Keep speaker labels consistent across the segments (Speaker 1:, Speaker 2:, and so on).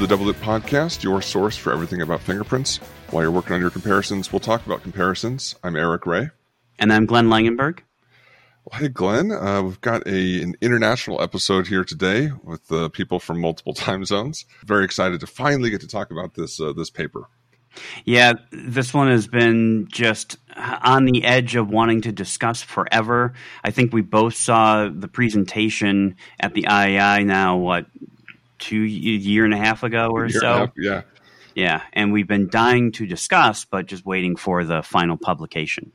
Speaker 1: the Double Dip Podcast, your source for everything about fingerprints. While you're working on your comparisons, we'll talk about comparisons. I'm Eric Ray.
Speaker 2: And I'm Glenn Langenberg.
Speaker 1: Well, hey, Glenn. Uh, we've got a, an international episode here today with uh, people from multiple time zones. Very excited to finally get to talk about this uh, this paper.
Speaker 2: Yeah, this one has been just on the edge of wanting to discuss forever. I think we both saw the presentation at the IAI now, what, two year and a half ago or so?
Speaker 1: Half, yeah.
Speaker 2: Yeah, and we've been dying to discuss, but just waiting for the final publication.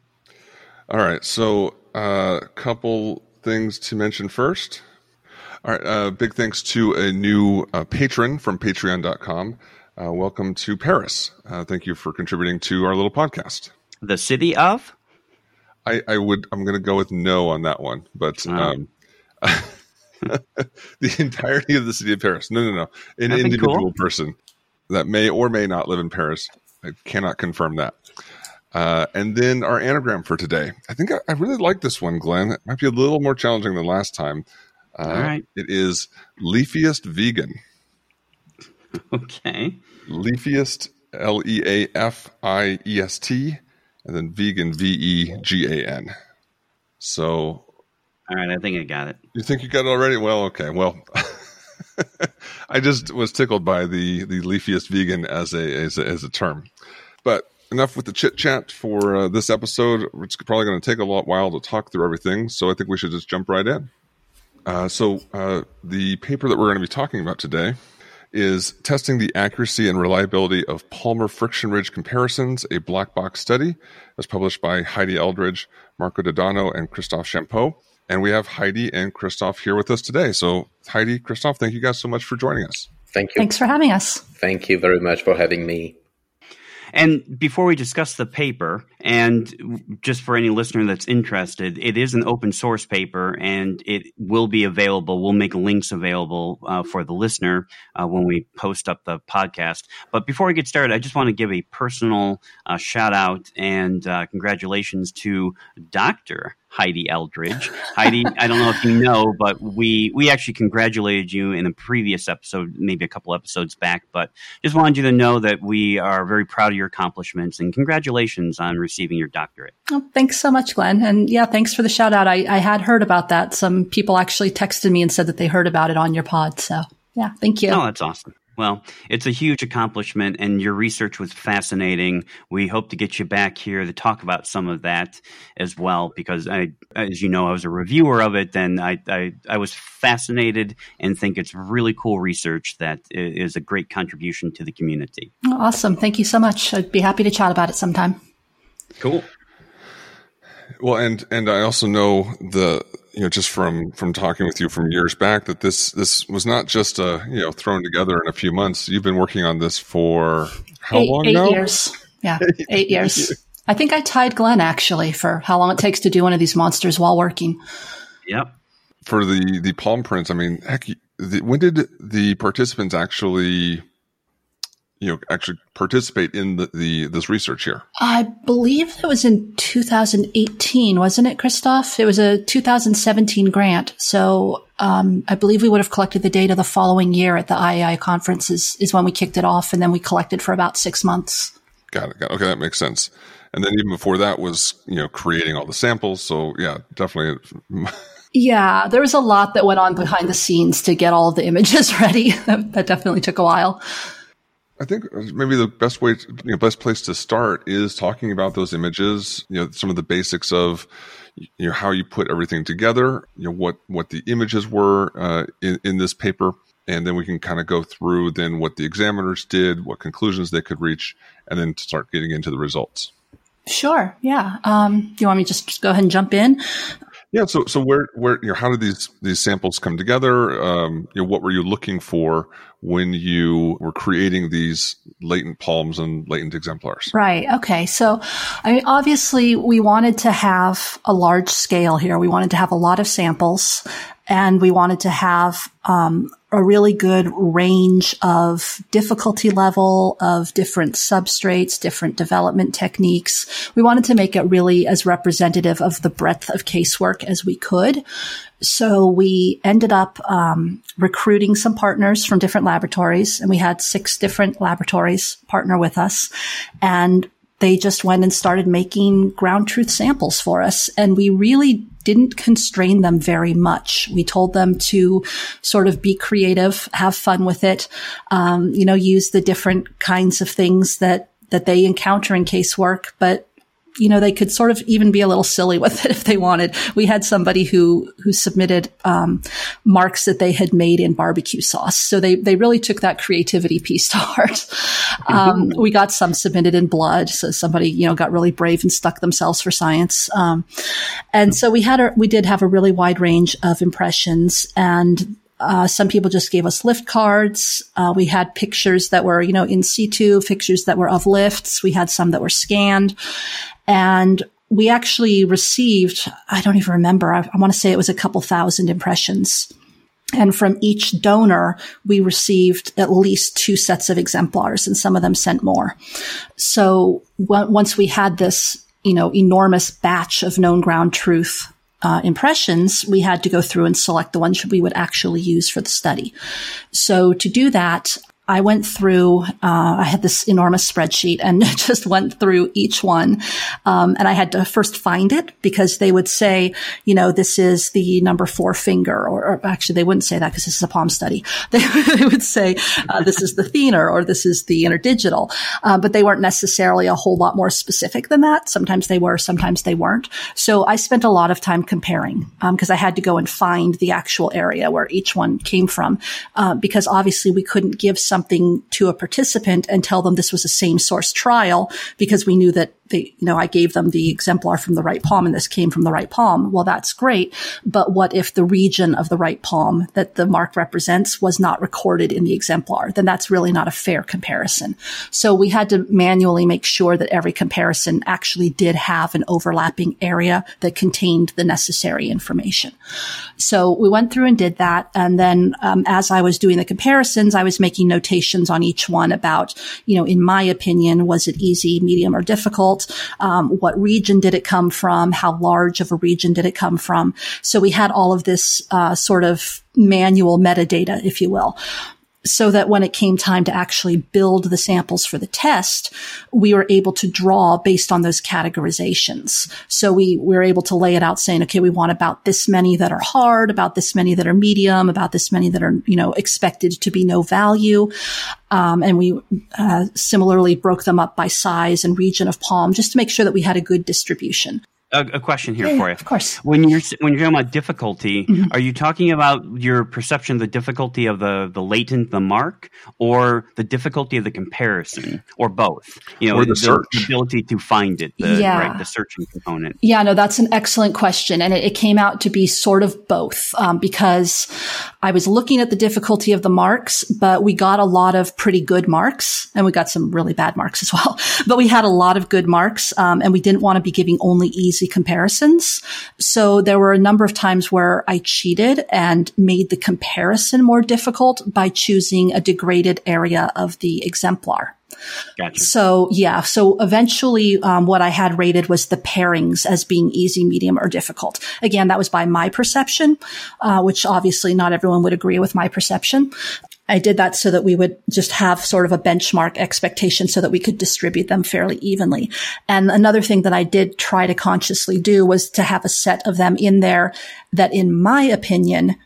Speaker 1: All right, so a uh, couple things to mention first. All right, uh, big thanks to a new uh, patron from patreon.com. Uh, welcome to Paris. Uh, thank you for contributing to our little podcast.
Speaker 2: The city of?
Speaker 1: I, I would. I'm going to go with no on that one, but oh. um, the entirety of the city of Paris. No, no, no. An That'd individual cool. person that may or may not live in Paris. I cannot confirm that. Uh, and then our anagram for today. I think I, I, really like this one, Glenn. It might be a little more challenging than last time.
Speaker 2: Uh, All right.
Speaker 1: It is leafiest vegan.
Speaker 2: Okay.
Speaker 1: Leafiest, L E A F I E S T, and then vegan, V E G A N. So.
Speaker 2: All right, I think I got it.
Speaker 1: You think you got it already? Well, okay. Well, I just was tickled by the the leafiest vegan as a as a, as a term. But enough with the chit chat for uh, this episode. It's probably going to take a lot while to talk through everything, so I think we should just jump right in. Uh, so, uh, the paper that we're going to be talking about today is testing the accuracy and reliability of palmar friction ridge comparisons, a black box study. as published by Heidi Eldridge, Marco De Donno, and Christophe Champod. And we have Heidi and Christophe here with us today. So, Heidi, Christoph, thank you guys so much for joining us.
Speaker 3: Thank you.
Speaker 4: Thanks for having us.
Speaker 3: Thank you very much for having me.
Speaker 2: And before we discuss the paper, and just for any listener that's interested, it is an open source paper and it will be available. We'll make links available uh, for the listener uh, when we post up the podcast. But before we get started, I just want to give a personal uh, shout out and uh, congratulations to Dr. Heidi Eldridge. Heidi, I don't know if you know, but we we actually congratulated you in a previous episode, maybe a couple episodes back. But just wanted you to know that we are very proud of your accomplishments and congratulations on receiving your doctorate.
Speaker 4: Oh, thanks so much, Glenn, and yeah, thanks for the shout out. I, I had heard about that. Some people actually texted me and said that they heard about it on your pod. So yeah, thank you.
Speaker 2: Oh, that's awesome. Well, it's a huge accomplishment, and your research was fascinating. We hope to get you back here to talk about some of that as well, because I, as you know, I was a reviewer of it, and I, I, I was fascinated and think it's really cool research that is a great contribution to the community.
Speaker 4: Awesome. Thank you so much. I'd be happy to chat about it sometime.
Speaker 2: Cool.
Speaker 1: Well, and and I also know the you know just from from talking with you from years back that this this was not just a you know thrown together in a few months. You've been working on this for how
Speaker 4: eight,
Speaker 1: long
Speaker 4: eight
Speaker 1: now?
Speaker 4: years. Yeah, eight years. I think I tied Glenn actually for how long it takes to do one of these monsters while working.
Speaker 2: Yep.
Speaker 1: For the the palm prints, I mean, heck, the, when did the participants actually you know actually participate in the, the this research here?
Speaker 4: I believe it was in 2018, wasn't it, Christophe? It was a 2017 grant, so um, I believe we would have collected the data the following year at the IAI conference is, is when we kicked it off, and then we collected for about six months.
Speaker 1: Got it. Got it. Okay, that makes sense. And then even before that was you know creating all the samples. So yeah, definitely.
Speaker 4: Yeah, there was a lot that went on behind the scenes to get all the images ready. that definitely took a while.
Speaker 1: I think maybe the best way, to, you know, best place to start is talking about those images. You know, some of the basics of you know how you put everything together. You know what what the images were uh, in, in this paper, and then we can kind of go through then what the examiners did, what conclusions they could reach, and then start getting into the results.
Speaker 4: Sure. Yeah. Um, do you want me to just go ahead and jump in?
Speaker 1: Yeah. So, so where, where, you know, how did these these samples come together? Um, you know, what were you looking for when you were creating these latent palms and latent exemplars?
Speaker 4: Right. Okay. So, I mean, obviously, we wanted to have a large scale here. We wanted to have a lot of samples. and we wanted to have um, a really good range of difficulty level of different substrates, different development techniques. We wanted to make it really as representative of the breadth of casework as we could. So we ended up um, recruiting some partners from different laboratories, and we had six different laboratories partner with us, and they just went and started making ground truth samples for us. And we really didn't constrain them very much. We told them to sort of be creative, have fun with it, um, you know, use the different kinds of things that that they encounter in casework, but you know, they could sort of even be a little silly with it if they wanted. We had somebody who who submitted um, marks that they had made in barbecue sauce, so they they really took that creativity piece to heart. Um, we got some submitted in blood, so somebody you know got really brave and stuck themselves for science. Um, and so we had a, we did have a really wide range of impressions and uh, some people just gave us lift cards. Uh, we had pictures that were, you know, in situ, pictures that were of lifts. We had some that were scanned. And we actually received, I don't even remember, I, I want to say it was a couple thousand impressions. And from each donor, we received at least two sets of exemplars and some of them sent more. So w- once we had this, you know, enormous batch of known ground truth uh, impressions, we had to go through and select the ones we would actually use for the study. So to do that, I went through, uh, I had this enormous spreadsheet and just went through each one. Um, and I had to first find it because they would say, you know, this is the number four finger, or, or actually they wouldn't say that because this is a palm study. They, they would say, uh, this is the thenar or this is the interdigital. Uh, but they weren't necessarily a whole lot more specific than that. Sometimes they were, sometimes they weren't. So I spent a lot of time comparing, because um, I had to go and find the actual area where each one came from, uh, because obviously we couldn't give some something to a participant and tell them this was a same source trial because we knew that they, you know, I gave them the exemplar from the right palm and this came from the right palm. Well, that's great. But what if the region of the right palm that the mark represents was not recorded in the exemplar? Then that's really not a fair comparison. So we had to manually make sure that every comparison actually did have an overlapping area that contained the necessary information. So we went through and did that. And then, um, as I was doing the comparisons, I was making notations on each one about, you know, in my opinion, was it easy, medium, or difficult? Um, what region did it come from? How large of a region did it come from? So we had all of this uh, sort of manual metadata, if you will so that when it came time to actually build the samples for the test, we were able to draw based on those categorizations. So we, we were able to lay it out saying, okay, we want about this many that are hard, about this many that are medium, about this many that are, you know, expected to be no value. Um, and we uh, similarly broke them up by size and region of palm just to make sure that we had a good distribution
Speaker 2: a, a question here
Speaker 4: yeah,
Speaker 2: for you.
Speaker 4: Of course.
Speaker 2: When you're when you're talking about difficulty, mm-hmm. are you talking about your perception of the difficulty of the the latent the mark, or the difficulty of the comparison, or both?
Speaker 1: You know, or the, the search,
Speaker 2: the ability to find it. The, yeah. Right, the searching component.
Speaker 4: Yeah, no, that's an excellent question, and it, it came out to be sort of both um, because I was looking at the difficulty of the marks, but we got a lot of pretty good marks, and we got some really bad marks as well. But we had a lot of good marks, um, and we didn't want to be giving only easy comparisons. So there were a number of times where I cheated and made the comparison more difficult by choosing a degraded area of the exemplar.
Speaker 2: Gotcha.
Speaker 4: So yeah, so eventually, um, what I had rated was the pairings as being easy, medium, or difficult. Again, that was by my perception, uh, which obviously not everyone would agree with my perception. I did that so that we would just have sort of a benchmark expectation so that we could distribute them fairly evenly. And another thing that I did try to consciously do was to have a set of them in there that, in my opinion,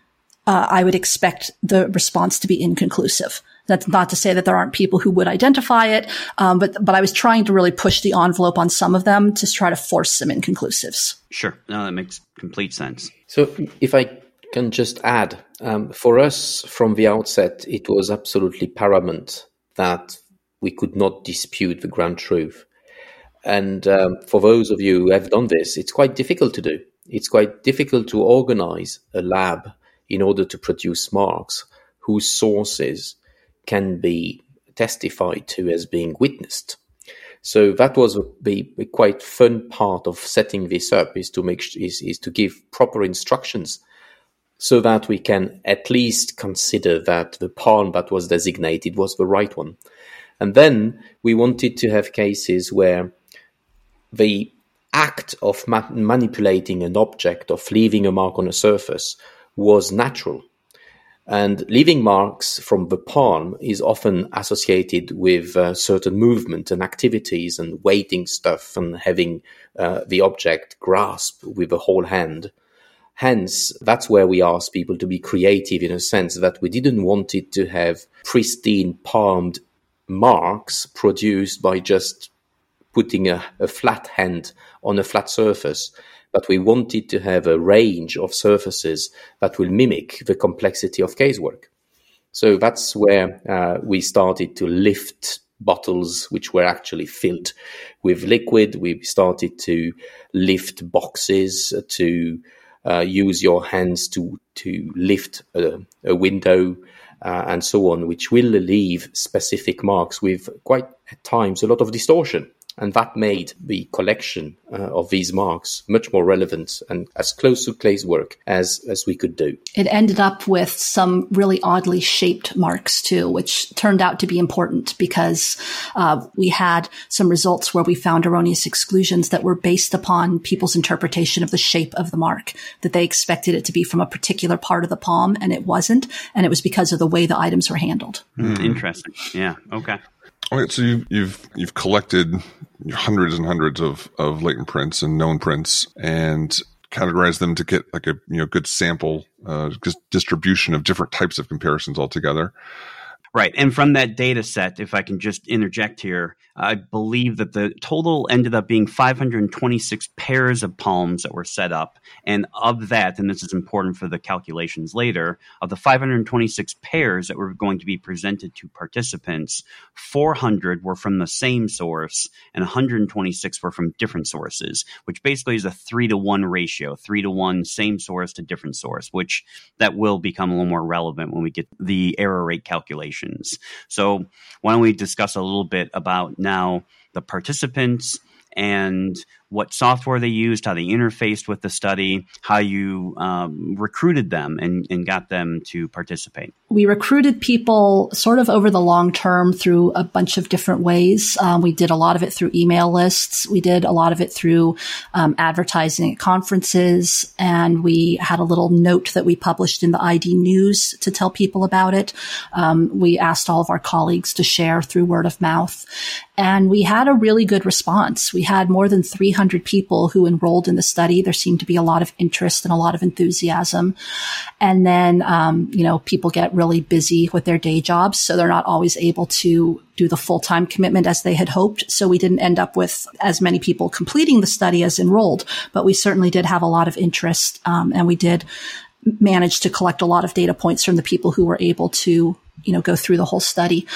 Speaker 4: uh, I would expect the response to be inconclusive. That's not to say that there aren't people who would identify it, um, but but I was trying to really push the envelope on some of them to try to force some inconclusives.
Speaker 2: Sure, no, that makes complete sense.
Speaker 3: So if I can just add, um, for us from the outset, it was absolutely paramount that we could not dispute the grand truth. And um, for those of you who have done this, it's quite difficult to do. It's quite difficult to organize a lab in order to produce marks whose sources can be testified to as being witnessed. So that was the quite fun part of setting this up is to make is, is to give proper instructions so that we can at least consider that the palm that was designated was the right one. And then we wanted to have cases where the act of ma- manipulating an object, of leaving a mark on a surface, was natural. And leaving marks from the palm is often associated with uh, certain movement and activities and weighting stuff and having uh, the object grasp with the whole hand. Hence, that's where we asked people to be creative in a sense that we didn't want it to have pristine palmed marks produced by just putting a, a flat hand on a flat surface but we wanted to have a range of surfaces that will mimic the complexity of casework. So that's where uh, we started to lift bottles which were actually filled with liquid. We started to lift boxes to uh, use your hands to to lift a, a window uh, and so on, which will leave specific marks with quite at times a lot of distortion. And that made the collection uh, of these marks much more relevant and as close to casework as, as we could do.
Speaker 4: It ended up with some really oddly shaped marks too, which turned out to be important because uh, we had some results where we found erroneous exclusions that were based upon people's interpretation of the shape of the mark, that they expected it to be from a particular part of the palm and it wasn't. And it was because of the way the items were handled.
Speaker 2: Mm, interesting. Yeah. Okay.
Speaker 1: All right, so you've you've you've collected hundreds and hundreds of of latent prints and known prints, and categorized them to get like a you know good sample uh, distribution of different types of comparisons altogether.
Speaker 2: Right. And from that data set, if I can just interject here, I believe that the total ended up being 526 pairs of palms that were set up. And of that, and this is important for the calculations later, of the 526 pairs that were going to be presented to participants, 400 were from the same source and 126 were from different sources, which basically is a three to one ratio, three to one same source to different source, which that will become a little more relevant when we get the error rate calculations. So why don't we discuss a little bit about now the participants and what software they used, how they interfaced with the study, how you um, recruited them and, and got them to participate.
Speaker 4: We recruited people sort of over the long term through a bunch of different ways. Um, we did a lot of it through email lists. We did a lot of it through um, advertising at conferences. And we had a little note that we published in the ID news to tell people about it. Um, we asked all of our colleagues to share through word of mouth. And we had a really good response. We had more than 300 300 people who enrolled in the study. There seemed to be a lot of interest and a lot of enthusiasm. And then, um, you know, people get really busy with their day jobs. So they're not always able to do the full time commitment as they had hoped. So we didn't end up with as many people completing the study as enrolled, but we certainly did have a lot of interest. Um, and we did manage to collect a lot of data points from the people who were able to you know, go through the whole study.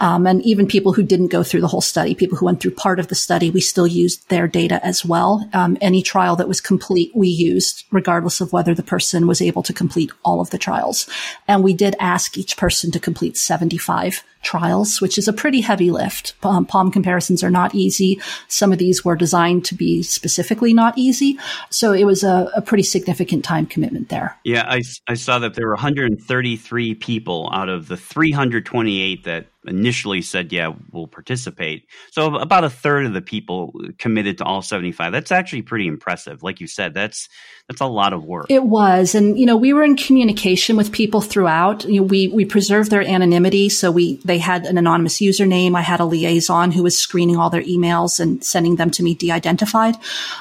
Speaker 4: Um, and even people who didn't go through the whole study, people who went through part of the study, we still used their data as well. Um, any trial that was complete, we used, regardless of whether the person was able to complete all of the trials. And we did ask each person to complete 75 trials, which is a pretty heavy lift. Um, palm comparisons are not easy. Some of these were designed to be specifically not easy. So it was a, a pretty significant time commitment there.
Speaker 2: Yeah, I, I saw that there were 133 people out of the 328 that initially said, yeah, we'll participate. So about a third of the people committed to all 75. That's actually pretty impressive. Like you said, that's that's a lot of work.
Speaker 4: It was. And, you know, we were in communication with people throughout. You know, we, we preserved their anonymity. So we, they had an anonymous username. I had a liaison who was screening all their emails and sending them to me de-identified.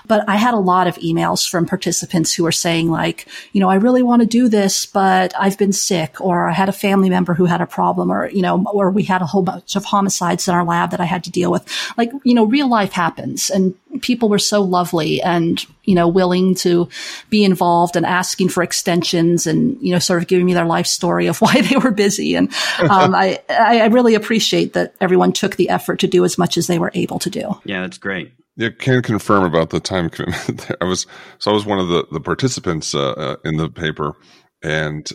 Speaker 4: But I had a lot of emails from participants who were saying like, you know, I really want to do this, but I've been sick or I had a family member who had a problem or, you know, or we had a whole bunch of homicides in our lab that I had to deal with. Like, you know, real life happens and people were so lovely and, you know, willing to be involved and asking for extensions and, you know, sort of giving me their life story of why they were busy. And, um, I, I really appreciate that everyone took the effort to do as much as they were able to do.
Speaker 2: Yeah, that's great.
Speaker 1: Yeah, can confirm about the time commitment. I was so I was one of the the participants uh, uh, in the paper, and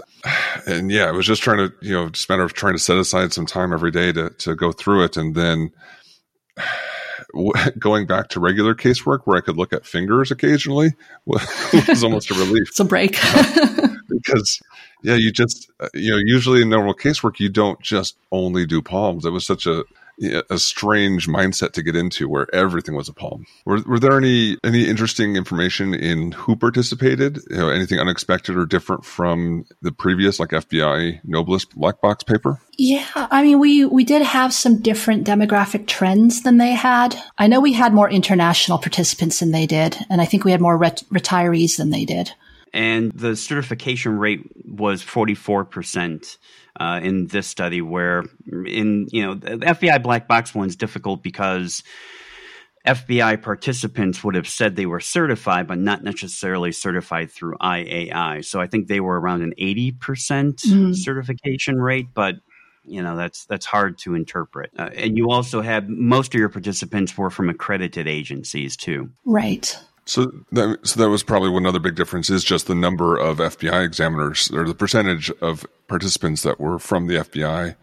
Speaker 1: and yeah, I was just trying to you know just matter of trying to set aside some time every day to to go through it, and then going back to regular casework where I could look at fingers occasionally was almost a relief.
Speaker 4: It's a break.
Speaker 1: because yeah, you just uh, you know usually in normal casework you don't just only do palms. It was such a a strange mindset to get into where everything was a palm. Were, were there any any interesting information in who participated? You know, anything unexpected or different from the previous like FBI Noblis black box paper?
Speaker 4: Yeah, I mean we we did have some different demographic trends than they had. I know we had more international participants than they did, and I think we had more ret- retirees than they did.
Speaker 2: And the certification rate was 44% uh, in this study, where in, you know, the FBI black box one is difficult because FBI participants would have said they were certified, but not necessarily certified through IAI. So I think they were around an 80% mm. certification rate, but you know that's that's hard to interpret uh, and you also had most of your participants were from accredited agencies too
Speaker 4: right
Speaker 1: so that, so that was probably one other big difference is just the number of FBI examiners or the percentage of participants that were from the FBI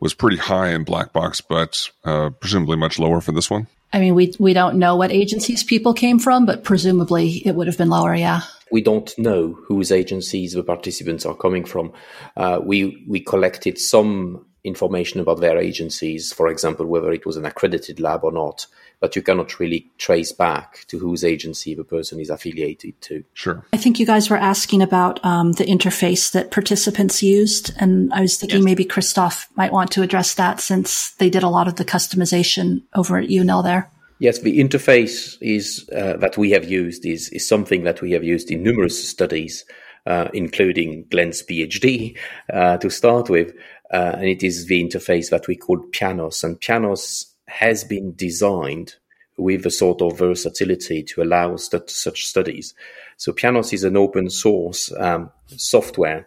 Speaker 1: was pretty high in black box, but uh, presumably much lower for this one.
Speaker 4: I mean, we we don't know what agencies people came from, but presumably it would have been lower. Yeah,
Speaker 3: we don't know whose agencies the participants are coming from. Uh, we we collected some information about their agencies, for example, whether it was an accredited lab or not but you cannot really trace back to whose agency the person is affiliated to.
Speaker 1: Sure.
Speaker 4: I think you guys were asking about um, the interface that participants used, and I was thinking yes. maybe Christophe might want to address that since they did a lot of the customization over at UNIL there.
Speaker 3: Yes, the interface is uh, that we have used is is something that we have used in numerous studies, uh, including Glenn's PhD uh, to start with, uh, and it is the interface that we call PiAnoS. And PiAnoS has been designed with a sort of versatility to allow st- such studies. So PiAnoS is an open source um, software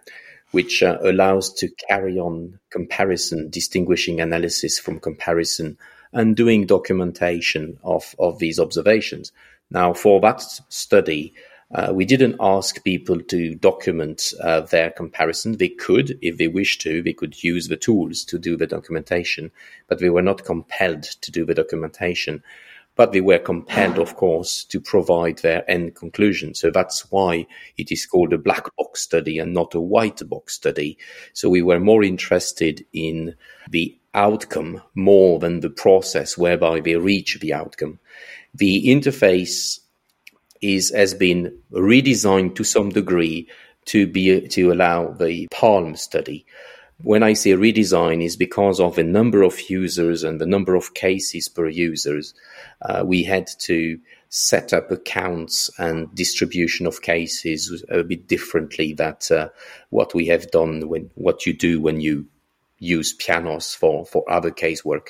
Speaker 3: which uh, allows to carry on comparison, distinguishing analysis from comparison, and doing documentation of, of these observations. Now, for that study, uh, we didn't ask people to document uh, their comparison. They could, if they wish to, they could use the tools to do the documentation, but they were not compelled to do the documentation. But they were compelled, of course, to provide their end conclusion. So that's why it is called a black box study and not a white box study. So we were more interested in the outcome more than the process whereby they reach the outcome. The interface is has been redesigned to some degree to be to allow the Palm study. When I say redesign, is because of the number of users and the number of cases per users. Uh, we had to set up accounts and distribution of cases a bit differently that uh, what we have done when what you do when you use PiAnoS for, for other casework.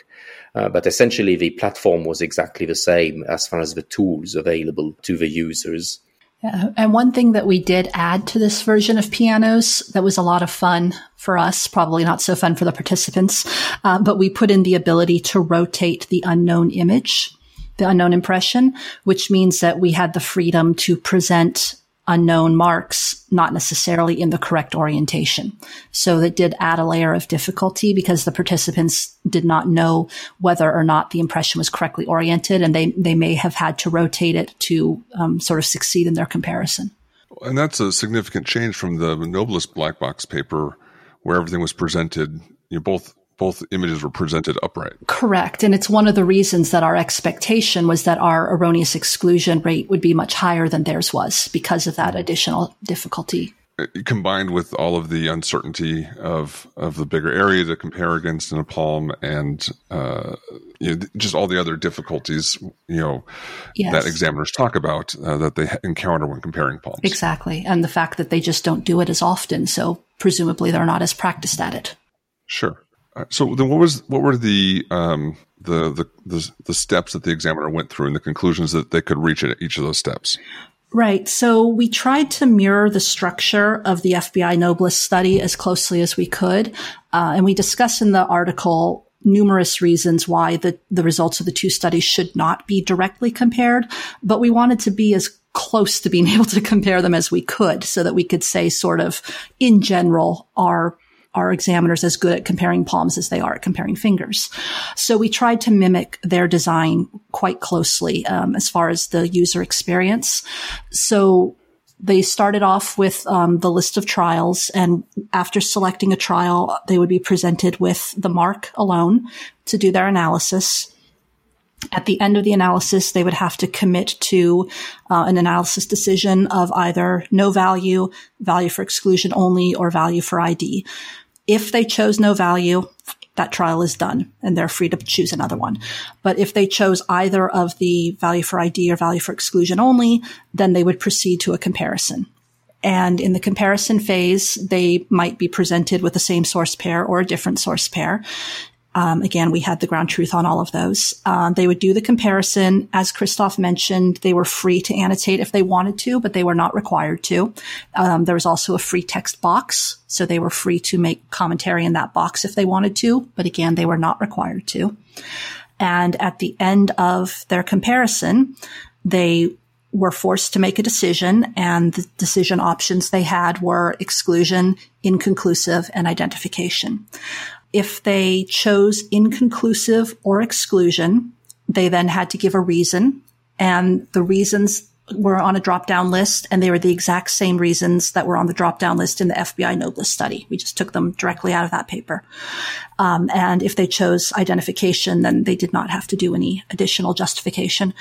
Speaker 3: Uh, but essentially, the platform was exactly the same as far as the tools available to the users.
Speaker 4: Yeah. And one thing that we did add to this version of PiAnoS that was a lot of fun for us, probably not so fun for the participants, uh, but we put in the ability to rotate the unknown image, the unknown impression, which means that we had the freedom to present unknown marks, not necessarily in the correct orientation. So that did add a layer of difficulty because the participants did not know whether or not the impression was correctly oriented and they, they may have had to rotate it to um, sort of succeed in their comparison.
Speaker 1: And that's a significant change from the Noblis black box paper where everything was presented, you know, both both images were presented upright.
Speaker 4: Correct. And it's one of the reasons that our expectation was that our erroneous exclusion rate would be much higher than theirs was because of that additional difficulty.
Speaker 1: Uh, combined with all of the uncertainty of, of the bigger area to compare against in a palm and uh, you know, just all the other difficulties you know yes. that examiners talk about uh, that they encounter when comparing palms.
Speaker 4: Exactly. And the fact that they just don't do it as often. So presumably they're not as practiced at it.
Speaker 1: Sure. So then, what was what were the, um, the the the the steps that the examiner went through and the conclusions that they could reach at each of those steps?
Speaker 4: Right. So we tried to mirror the structure of the FBI Noblis study as closely as we could, uh, and we discuss in the article numerous reasons why the the results of the two studies should not be directly compared, but we wanted to be as close to being able to compare them as we could so that we could say sort of in general are are examiners as good at comparing palms as they are at comparing fingers. So we tried to mimic their design quite closely um, as far as the user experience. So They started off with um, the list of trials, and after selecting a trial, they would be presented with the mark alone to do their analysis. At the end of the analysis, they would have to commit to uh, an analysis decision of either no value, value for exclusion only, or value for ID. If they chose no value, that trial is done and they're free to choose another one. But if they chose either of the value for ID or value for exclusion only, then they would proceed to a comparison. And in the comparison phase, they might be presented with the same source pair or a different source pair. Um, again, we had the ground truth on all of those. Uh, they would do the comparison. As Christophe mentioned, they were free to annotate if they wanted to, but they were not required to. Um, there was also a free text box, so they were free to make commentary in that box if they wanted to, but again, they were not required to. And at the end of their comparison, they were forced to make a decision and the decision options they had were exclusion, inconclusive, and identification. If they chose inconclusive or exclusion, they then had to give a reason and the reasons were on a drop down list and they were the exact same reasons that were on the drop down list in the FBI Noblis study. We just took them directly out of that paper. Um, and if they chose identification, then they did not have to do any additional justification.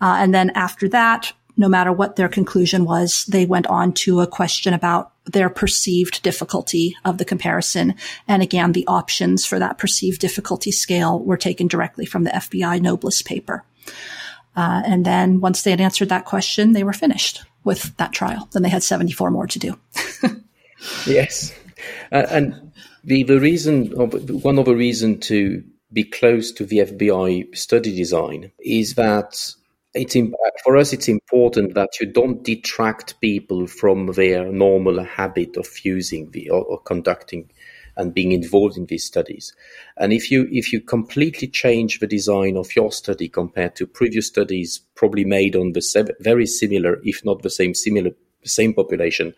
Speaker 4: Uh, and then after that, no matter what their conclusion was, they went on to a question about their perceived difficulty of the comparison. And again, the options for that perceived difficulty scale were taken directly from the FBI Noblis paper. Uh, and then once they had answered that question, they were finished with that trial. Then they had 74 more to do.
Speaker 3: yes. Uh, and the, the reason, one of the reasons to be close to the FBI study design is that it's uh, for us it's important that you don't detract people from their normal habit of using the or, or, conducting and being involved in these studies. And if you if you completely change the design of your study compared to previous studies probably made on the very similar if not the same similar same population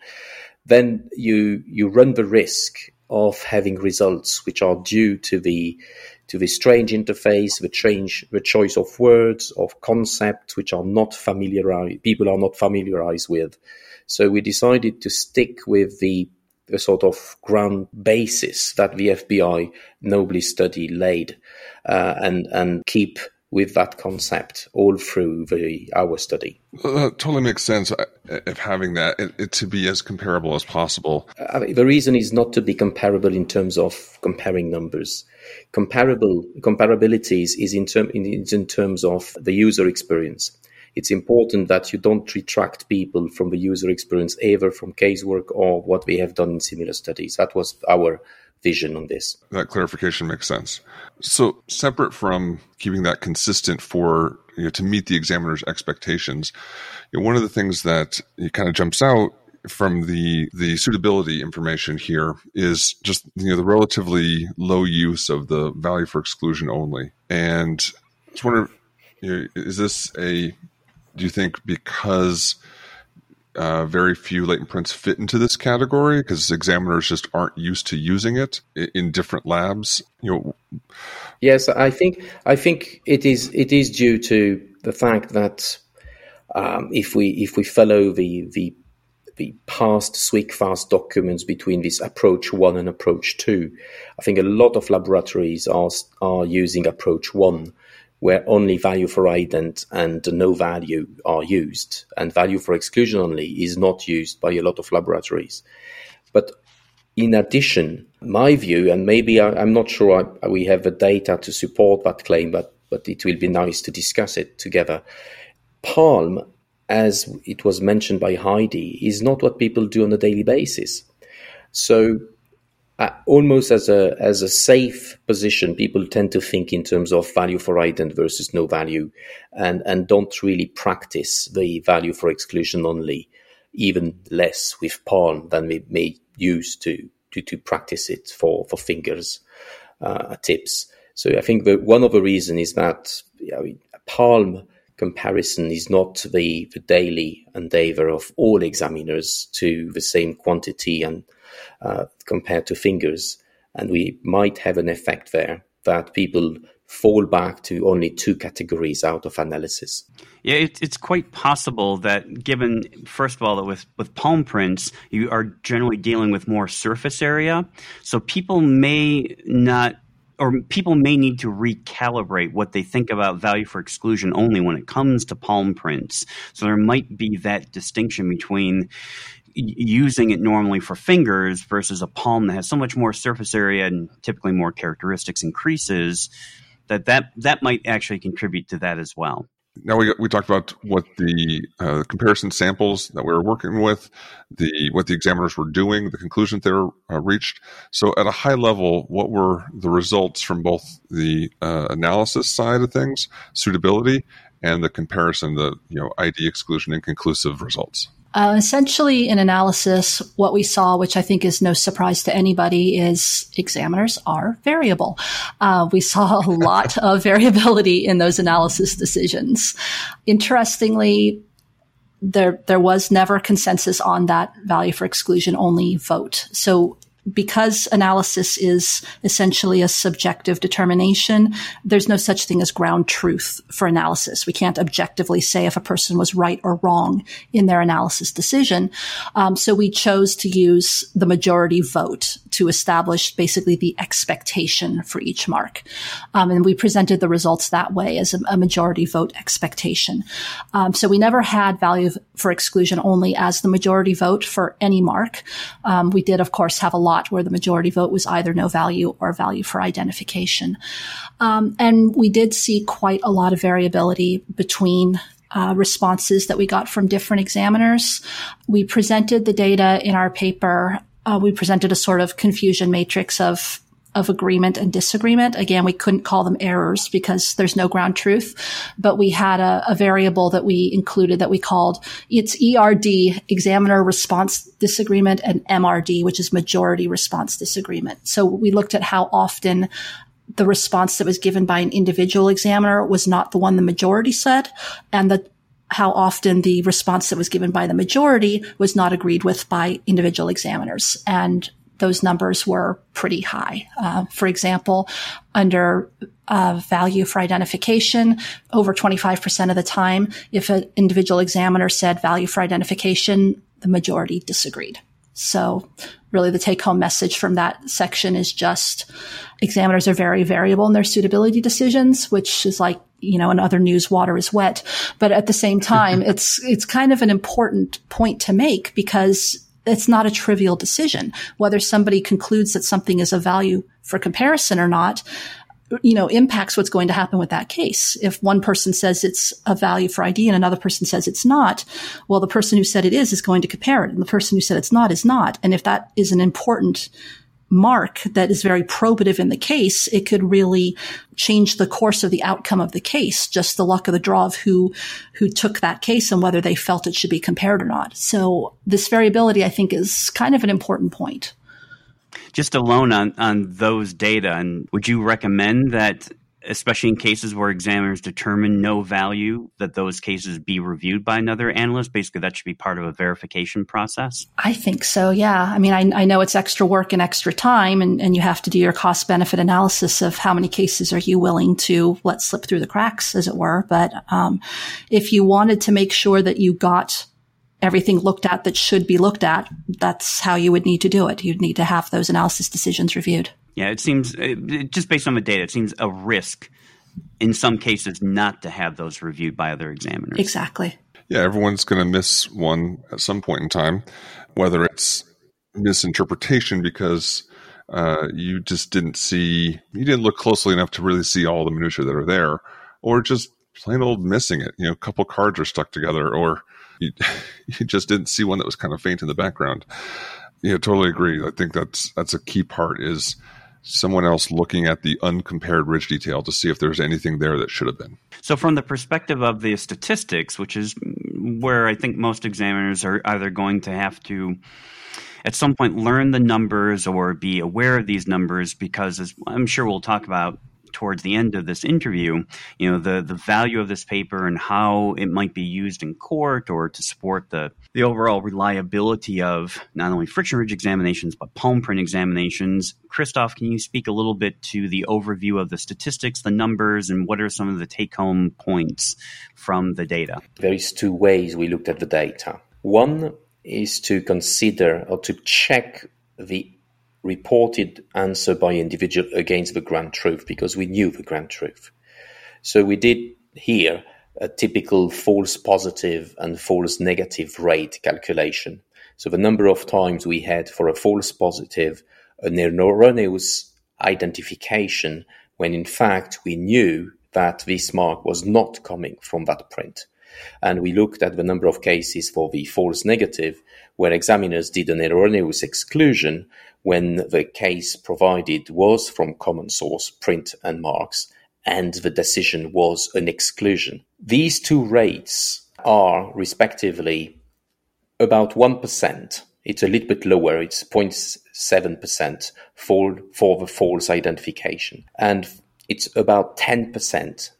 Speaker 3: then you you run the risk of having results which are due to the to the strange interface, the change, the choice of words, of concepts which are not familiarized, people are not familiarized with. So we decided to stick with the, the sort of ground basis that the FBI Noblis study laid, uh, and and keep with that concept all through the our study.
Speaker 1: That totally makes sense uh, of having that it, it, to be as comparable as possible.
Speaker 3: Uh, the reason is not to be comparable in terms of comparing numbers. Comparable comparabilities is in, term, in, in terms of the user experience. It's important that you don't retract people from the user experience, either from casework or what we have done in similar studies. That was our vision on this.
Speaker 1: That clarification makes sense. So, separate from keeping that consistent for you know, to meet the examiner's expectations, you know, one of the things that kind of jumps out from the the suitability information here is just you know the relatively low use of the value for exclusion only. And I was wondering, you know, is this a do you think because uh, very few latent prints fit into this category because examiners just aren't used to using it in different labs. You know.
Speaker 3: Yes, I think I think it is it is due to the fact that um, if we if we follow the the the past SWGFAST documents between this approach one and approach two, I think a lot of laboratories are are using approach one where only value for ident and no value are used, and value for exclusion only is not used by a lot of laboratories. But in addition, my view, and maybe I, am not sure I, we have the data to support that claim, but but it will be nice to discuss it together. Palm, as it was mentioned by Heidi, is not what people do on a daily basis. So uh, almost as a as a safe position, people tend to think in terms of value for ident versus no value, and and don't really practice the value for exclusion only, even less with Palm than we may use to to, to practice it for for fingers uh, tips. So I think that one of the reasons is that you know, Palm comparison is not the, the daily endeavor of all examiners to the same quantity and uh, compared to fingers. And we might have an effect there that people fall back to only two categories out of analysis.
Speaker 2: Yeah, it, it's quite possible that given, first of all, that with, with palm prints, you are generally dealing with more surface area. So people may not or people may need to recalibrate what they think about value for exclusion only when it comes to palm prints. So there might be that distinction between using it normally for fingers versus a palm that has so much more surface area and typically more characteristics and creases that that, that might actually contribute to that as well
Speaker 1: now we we talked about what the uh, comparison samples that we were working with, the what the examiners were doing, the conclusions they were uh, reached. So, at a high level, what were the results from both the uh, analysis side of things, suitability, and the comparison, the you know ID exclusion and conclusive results?
Speaker 4: Uh, essentially, in analysis, what we saw, which I think is no surprise to anybody, is examiners are variable. Uh, we saw a lot of variability in those analysis decisions. Interestingly, there there was never consensus on that value for exclusion only vote. So because analysis is essentially a subjective determination, there's no such thing as ground truth for analysis. We can't objectively say if a person was right or wrong in their analysis decision. Um, so we chose to use the majority vote to establish basically the expectation for each mark. Um, and we presented the results that way as a, a majority vote expectation. Um, so we never had value for exclusion only as the majority vote for any mark. Um, we did, of course, have a lot where the majority vote was either no value or value for identification. Um, and we did see quite a lot of variability between uh, responses that we got from different examiners. We presented the data in our paper. Uh, we presented a sort of confusion matrix of of agreement and disagreement. Again, we couldn't call them errors because there's no ground truth, but we had a, a variable that we included that we called it's ERD, examiner response disagreement, and MRD, which is majority response disagreement. So we looked at how often the response that was given by an individual examiner was not the one the majority said, and the how often the response that was given by the majority was not agreed with by individual examiners. And those numbers were pretty high. Uh, for example, under uh, value for identification, over 25% of the time, if an individual examiner said value for identification, the majority disagreed. So really the take home message from that section is just examiners are very variable in their suitability decisions, which is like, you know, in other news, water is wet. But at the same time, it's, it's kind of an important point to make because it's not a trivial decision. Whether somebody concludes that something is a value for comparison or not, you know, impacts what's going to happen with that case. If one person says it's a value for ID and another person says it's not, well, the person who said it is is going to compare it and the person who said it's not is not. And if that is an important mark that is very probative in the case, it could really change the course of the outcome of the case, just the luck of the draw of who, who took that case and whether they felt it should be compared or not. So this variability, I think, is kind of an important point.
Speaker 2: Just alone on, on those data, and would you recommend that especially in cases where examiners determine no value, that those cases be reviewed by another analyst? Basically, that should be part of a verification process.
Speaker 4: I think so, yeah. I mean, I, I know it's extra work and extra time, and, and you have to do your cost benefit analysis of how many cases are you willing to let slip through the cracks, as it were. But um, if you wanted to make sure that you got everything looked at that should be looked at, that's how you would need to do it. You'd need to have those analysis decisions reviewed.
Speaker 2: Yeah, it seems it, just based on the data, it seems a risk in some cases not to have those reviewed by other examiners.
Speaker 4: Exactly.
Speaker 1: Yeah, everyone's going to miss one at some point in time, whether it's misinterpretation because uh, you just didn't see, you didn't look closely enough to really see all the minutia that are there, or just plain old missing it. You know, a couple cards are stuck together, or you, you just didn't see one that was kind of faint in the background. Yeah, totally agree. I think that's that's a key part is someone else looking at the uncompared ridge detail to see if there's anything there that should have been.
Speaker 2: So, from the perspective of the statistics, which is where I think most examiners are either going to have to at some point learn the numbers or be aware of these numbers because as I'm sure we'll talk about towards the end of this interview, you know, the, the value of this paper and how it might be used in court or to support the, the overall reliability of not only friction ridge examinations, but palm print examinations. Christophe, can you speak a little bit to the overview of the statistics, the numbers, and what are some of the take home points from the data?
Speaker 3: There is two ways we looked at the data. One is to consider or to check the reported answer by individual against the grand truth because we knew the grand truth. So we did here a typical false positive and false negative rate calculation. So the number of times we had for a false positive an erroneous identification when in fact we knew that this mark was not coming from that print. And we looked at the number of cases for the false negative where examiners did an erroneous exclusion when the case provided was from common source, print and marks, and the decision was an exclusion. These two rates are respectively about 1%. It's a little bit lower, it's 0.7% for, for the false identification. And it's about 10%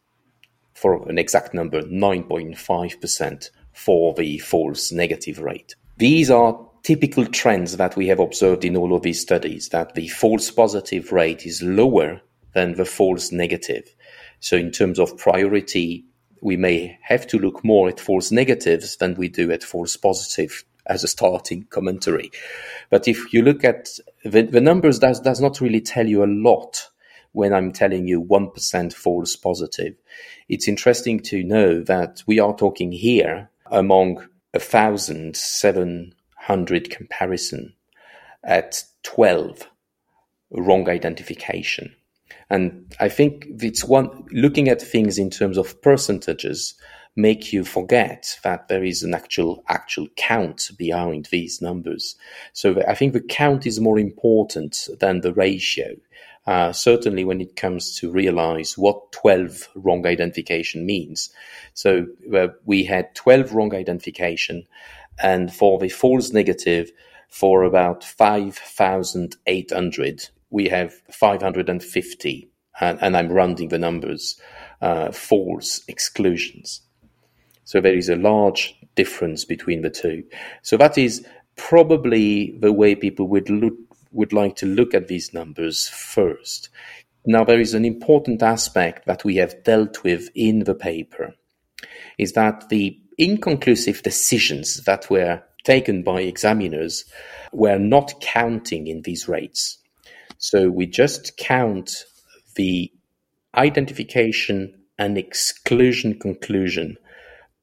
Speaker 3: for an exact number, 9.5% for the false negative rate. These are typical trends that we have observed in all of these studies that the false positive rate is lower than the false negative. So, in terms of priority, we may have to look more at false negatives than we do at false positive as a starting commentary. But if you look at the, the numbers, does, does not really tell you a lot when I'm telling you 1% false positive. It's interesting to know that we are talking here among 1,700 comparison at 12 wrong identification. And I think it's one looking at things in terms of percentages make you forget that there is an actual actual count behind these numbers. So I think the count is more important than the ratio. Uh, certainly when it comes to realize what 12 wrong identification means. So uh, we had 12 wrong identification and for the false negative for about 5,800, we have 550 and, and, I'm rounding the numbers, uh, false exclusions. So there is a large difference between the two. So that is probably the way people would look would like to look at these numbers first. Now, there is an important aspect that we have dealt with in the paper is that the inconclusive decisions that were taken by examiners were not counting in these rates. So we just count the identification and exclusion conclusion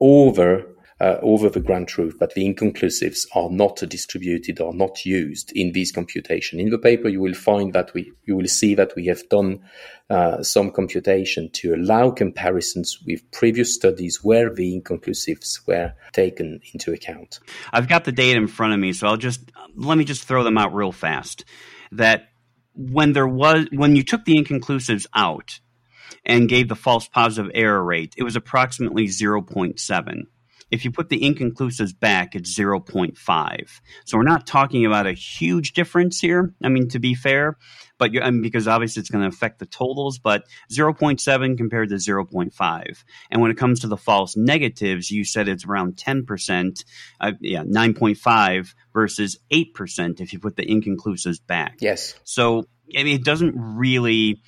Speaker 3: over uh, over the ground truth, but the inconclusives are not distributed or not used in this computation. In the paper, you will find that we, you will see that we have done uh, some computation to allow comparisons with previous studies where the inconclusives were taken into account.
Speaker 2: I've got the data in front of me, so I'll just let me just throw them out real fast. That when there was when you took the inconclusives out and gave the false positive error rate, it was approximately 0.7 if you put the inconclusives back, it's 0.5. So we're not talking about a huge difference here. I mean, to be fair, but I mean, because obviously it's going to affect the totals, but 0.7 compared to 0.5. And when it comes to the false negatives, you said it's around 10%, uh, yeah, 9.5 versus 8% if you put the inconclusives back.
Speaker 3: Yes.
Speaker 2: So, I mean, it doesn't really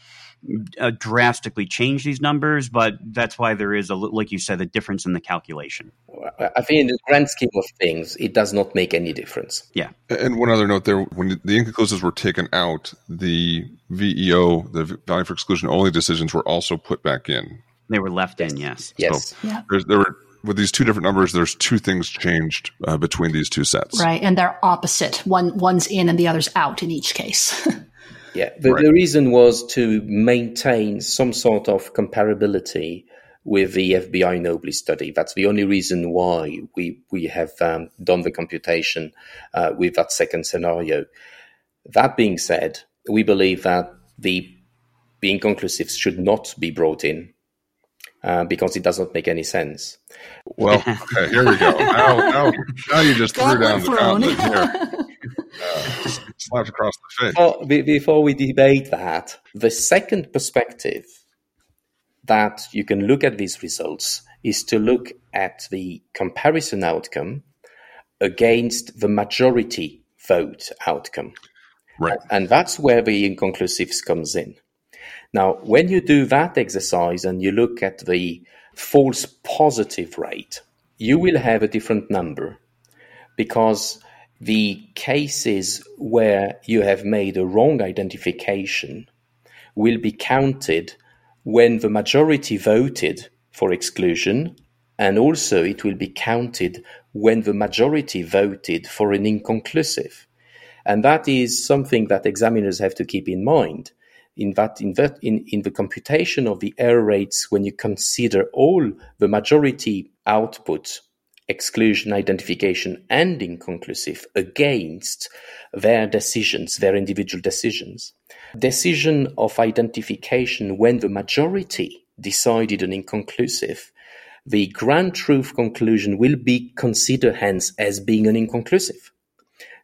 Speaker 2: uh, drastically change these numbers, but that's why there is a like you said a difference in the calculation.
Speaker 3: I think in the grand scheme of things, it does not make any difference.
Speaker 2: Yeah.
Speaker 1: And one other note there: when the inconclusives were taken out, the VEO, the value for exclusion only decisions, were also put back in.
Speaker 2: They were left in, yes.
Speaker 3: Yes.
Speaker 1: So yeah. there were with these two different numbers, there's two things changed uh, between these two sets.
Speaker 4: Right, and they're opposite. One one's in and the other's out in each case.
Speaker 3: Yeah, the, right. the reason was to maintain some sort of comparability with the FBI Noblis study. That's the only reason why we we have um, done the computation uh, with that second scenario. That being said, we believe that the the inconclusives should not be brought in uh, because it does not make any sense.
Speaker 1: Well, okay, here we go. Now, now, now you just threw down the gauntlet here. Uh, across the face.
Speaker 3: Before, before we debate that, the second perspective that you can look at these results is to look at the comparison outcome against the majority vote outcome.
Speaker 1: Right.
Speaker 3: And that's where the inconclusives comes in. Now, when you do that exercise and you look at the false positive rate, you will have a different number because the cases where you have made a wrong identification will be counted when the majority voted for exclusion, and also it will be counted when the majority voted for an inconclusive. And that is something that examiners have to keep in mind. In that, in, that in, in the computation of the error rates, when you consider all the majority output, exclusion, identification, and inconclusive against their decisions, their individual decisions, decision of identification when the majority decided an inconclusive, the grand truth conclusion will be considered hence as being an inconclusive.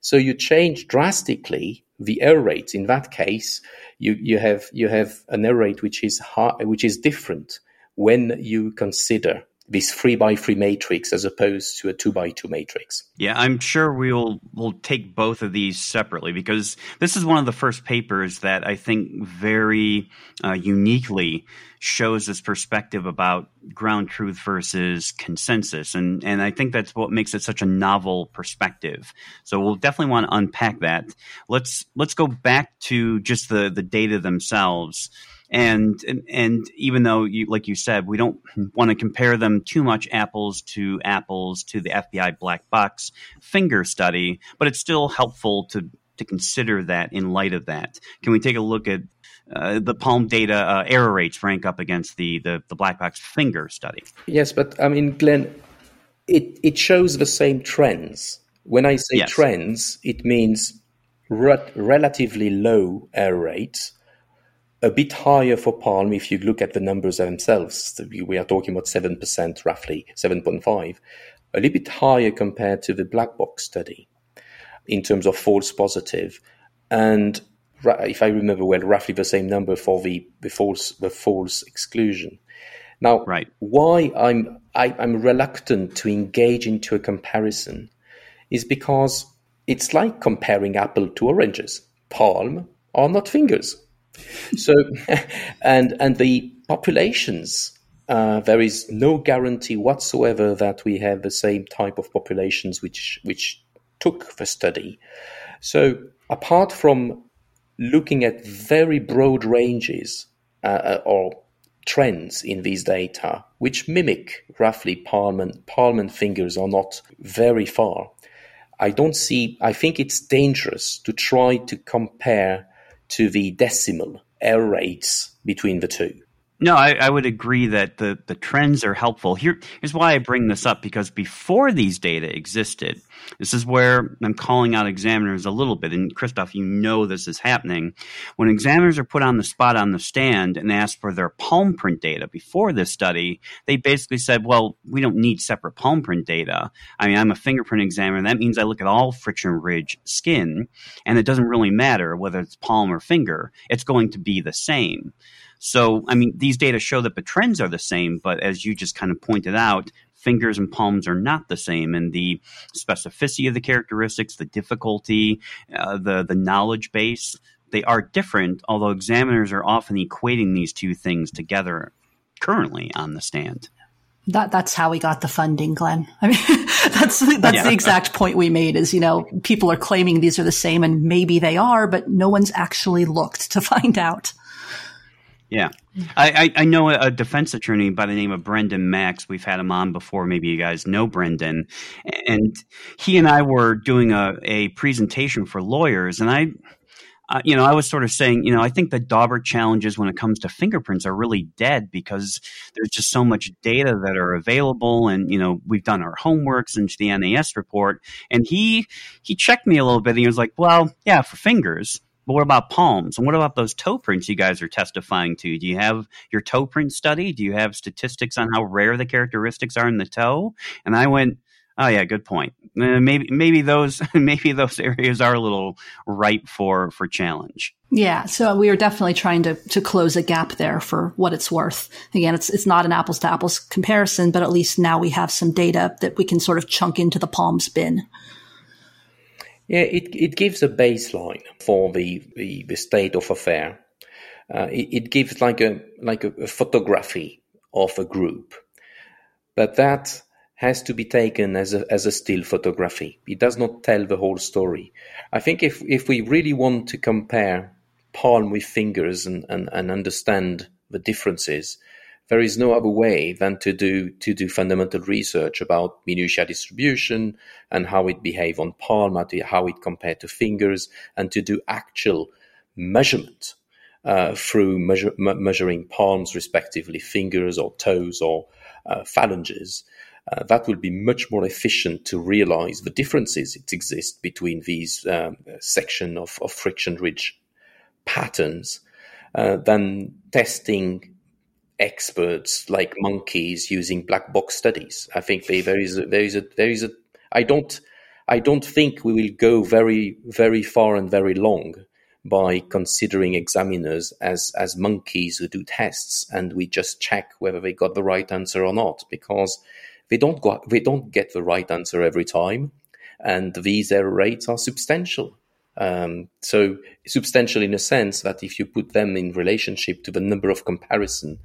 Speaker 3: So you change drastically the error rate. In that case, you, you have you have an error rate which is high, which is different when you consider this three by three matrix as opposed to a two by two matrix.
Speaker 2: Yeah, I'm sure we'll we'll take both of these separately because this is one of the first papers that I think very uh, uniquely shows this perspective about ground truth versus consensus, and and I think that's what makes it such a novel perspective. So we'll definitely want to unpack that. Let's let's go back to just the the data themselves and and, and even though you like you said we don't want to compare them too much apples to apples to the FBI black box finger study but it's still helpful to to consider that in light of that. Can we take a look at uh, the palm data uh, error rates rank up against the, the the black box finger study?
Speaker 3: Yes but i mean glenn it it shows the same trends. When i say yes. trends it means re- relatively low error rates a bit higher for Palm if you look at the numbers themselves. We are talking about 7%, roughly 7.5, a little bit higher compared to the black box study in terms of false positive. And if I remember well, roughly the same number for the, the false the false exclusion. Now,
Speaker 2: right.
Speaker 3: why I'm I, am i am reluctant to engage into a comparison is because it's like comparing apple to oranges. Palm are not fingers. So, and and the populations, uh, there is no guarantee whatsoever that we have the same type of populations which which took the study. So, apart from looking at very broad ranges uh, uh or trends in these data, which mimic roughly palm and, fingers are not very far. I don't see, I think it's dangerous to try to compare to the decimal error rates between the two.
Speaker 2: No, I, I, would agree that the, the trends are helpful. Here, here's why I bring this up because before these data existed, this is where I'm calling out examiners a little bit. And Christophe, you know this is happening. When examiners are put on the spot on the stand and ask for their palm print data before this study, they basically said, well, we don't need separate palm print data. I mean, I'm a fingerprint examiner. That means I look at all friction ridge skin, and it doesn't really matter whether it's palm or finger. It's going to be the same. So, I mean, these data show that the trends are the same, but as you just kind of pointed out, fingers and palms are not the same, and the specificity of the characteristics, the difficulty, uh, the the knowledge base, they are different. Although examiners are often equating these two things together currently on the stand.
Speaker 4: That that's how we got the funding, Glenn. I mean, that's that's yeah. the exact point we made. Is you know people are claiming these are the same, and maybe they are, but no one's actually looked to find out.
Speaker 2: Yeah. I, I, know a defense attorney by the name of Brendan Max. We've had him on before. Maybe you guys know Brendan. And he and I were doing a, a presentation for lawyers. And I, uh, you know, I was sort of saying, you know, I think the Daubert challenges when it comes to fingerprints are really dead because there's just so much data that are available, and you know, we've done our homework since the NAS report. And he he checked me a little bit, and he was like, "Well, yeah, for fingers." But what about palms? And what about those toe prints you guys are testifying to? Do you have your toe print study? Do you have statistics on how rare the characteristics are in the toe? And I went, Oh yeah, good point. Uh, maybe maybe those maybe those areas are a little ripe for for challenge.
Speaker 4: Yeah, so we are definitely trying to to close a gap there for what it's worth. Again, it's it's not an apples to apples comparison, but at least now we have some data that we can sort of chunk into the palms bin.
Speaker 3: Yeah, it, it gives a baseline for the, the, the state of affair. Uh, it, it, gives like a like a, a photography of a group, but that has to be taken as a, as a still photography. It does not tell the whole story. I think if, if we really want to compare palm with fingers and, and, and understand the differences, there is no other way than to do to do fundamental research about minutia distribution and how it behave on palm, how it compare to fingers, and to do actual measurement uh, through measure, measuring palms, respectively, fingers or toes or uh, phalanges. Uh, that will be much more efficient to realize the differences that exist between these um, section of, of friction-ridge patterns uh, than testing experts like monkeys using black box studies. I think they, there is a, there is a there is a I don't I don't think we will go very very far and very long by considering examiners as as monkeys who do tests and we just check whether they got the right answer or not because they don't go, they don't get the right answer every time, and these error rates are substantial. Um, so substantial in a sense that if you put them in relationship to the number of comparison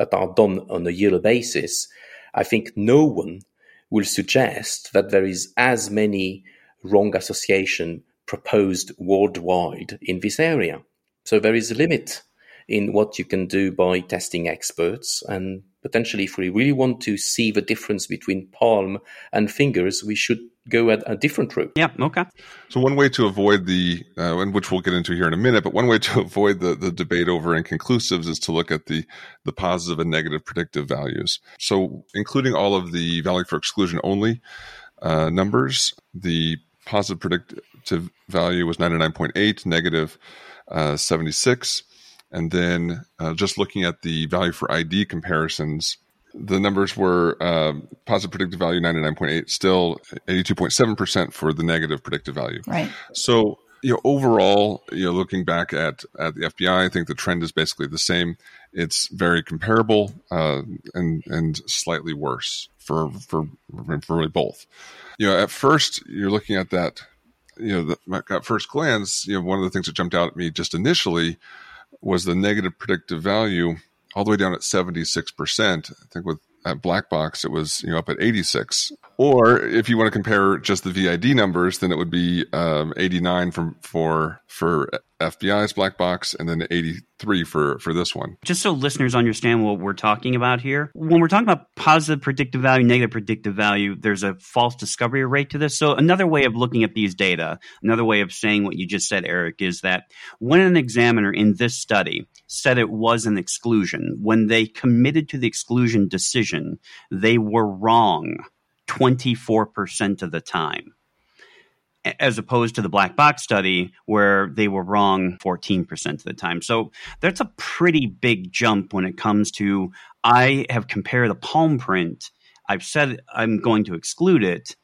Speaker 3: that are done on a yearly basis, I think no one will suggest that there is as many wrong association proposed worldwide in this area. So there is a limit in what you can do by testing experts and potentially if we really want to see the difference between palm and fingers, we should go at a different route.
Speaker 2: Yeah, okay.
Speaker 1: So one way to avoid the, uh, and which we'll get into here in a minute, but one way to avoid the, the debate over inconclusives is to look at the the positive and negative predictive values. So including all of the value for exclusion only uh, numbers, the positive predictive value was 99.8, negative, uh, 76 and then uh, just looking at the value for ID comparisons, the numbers were uh, positive predictive value 99.8, still 82.7% for the negative predictive value.
Speaker 4: Right.
Speaker 1: So, you know, overall, you know, looking back at, at the FBI, I think the trend is basically the same. It's very comparable uh, and and slightly worse for for for really both. You know, at first you're looking at that. You know, the, at first glance, you know, one of the things that jumped out at me just initially was the negative predictive value all the way down at 76%. I think with at Black Box, it was you know up at 86. Or if you want to compare just the VID numbers, then it would be um, 89 from for for FBI's Black Box, and then 83 for for this one.
Speaker 2: Just so listeners understand what we're talking about here, when we're talking about positive predictive value, negative predictive value, there's a false discovery rate to this. So another way of looking at these data, another way of saying what you just said, Eric, is that when an examiner in this study said it was an exclusion, when they committed to the exclusion decision, they were wrong 24% of the time as opposed to the black box study where they were wrong 14% of the time. So that's a pretty big jump when it comes to I have compared the palm print. I've said I'm going to exclude it.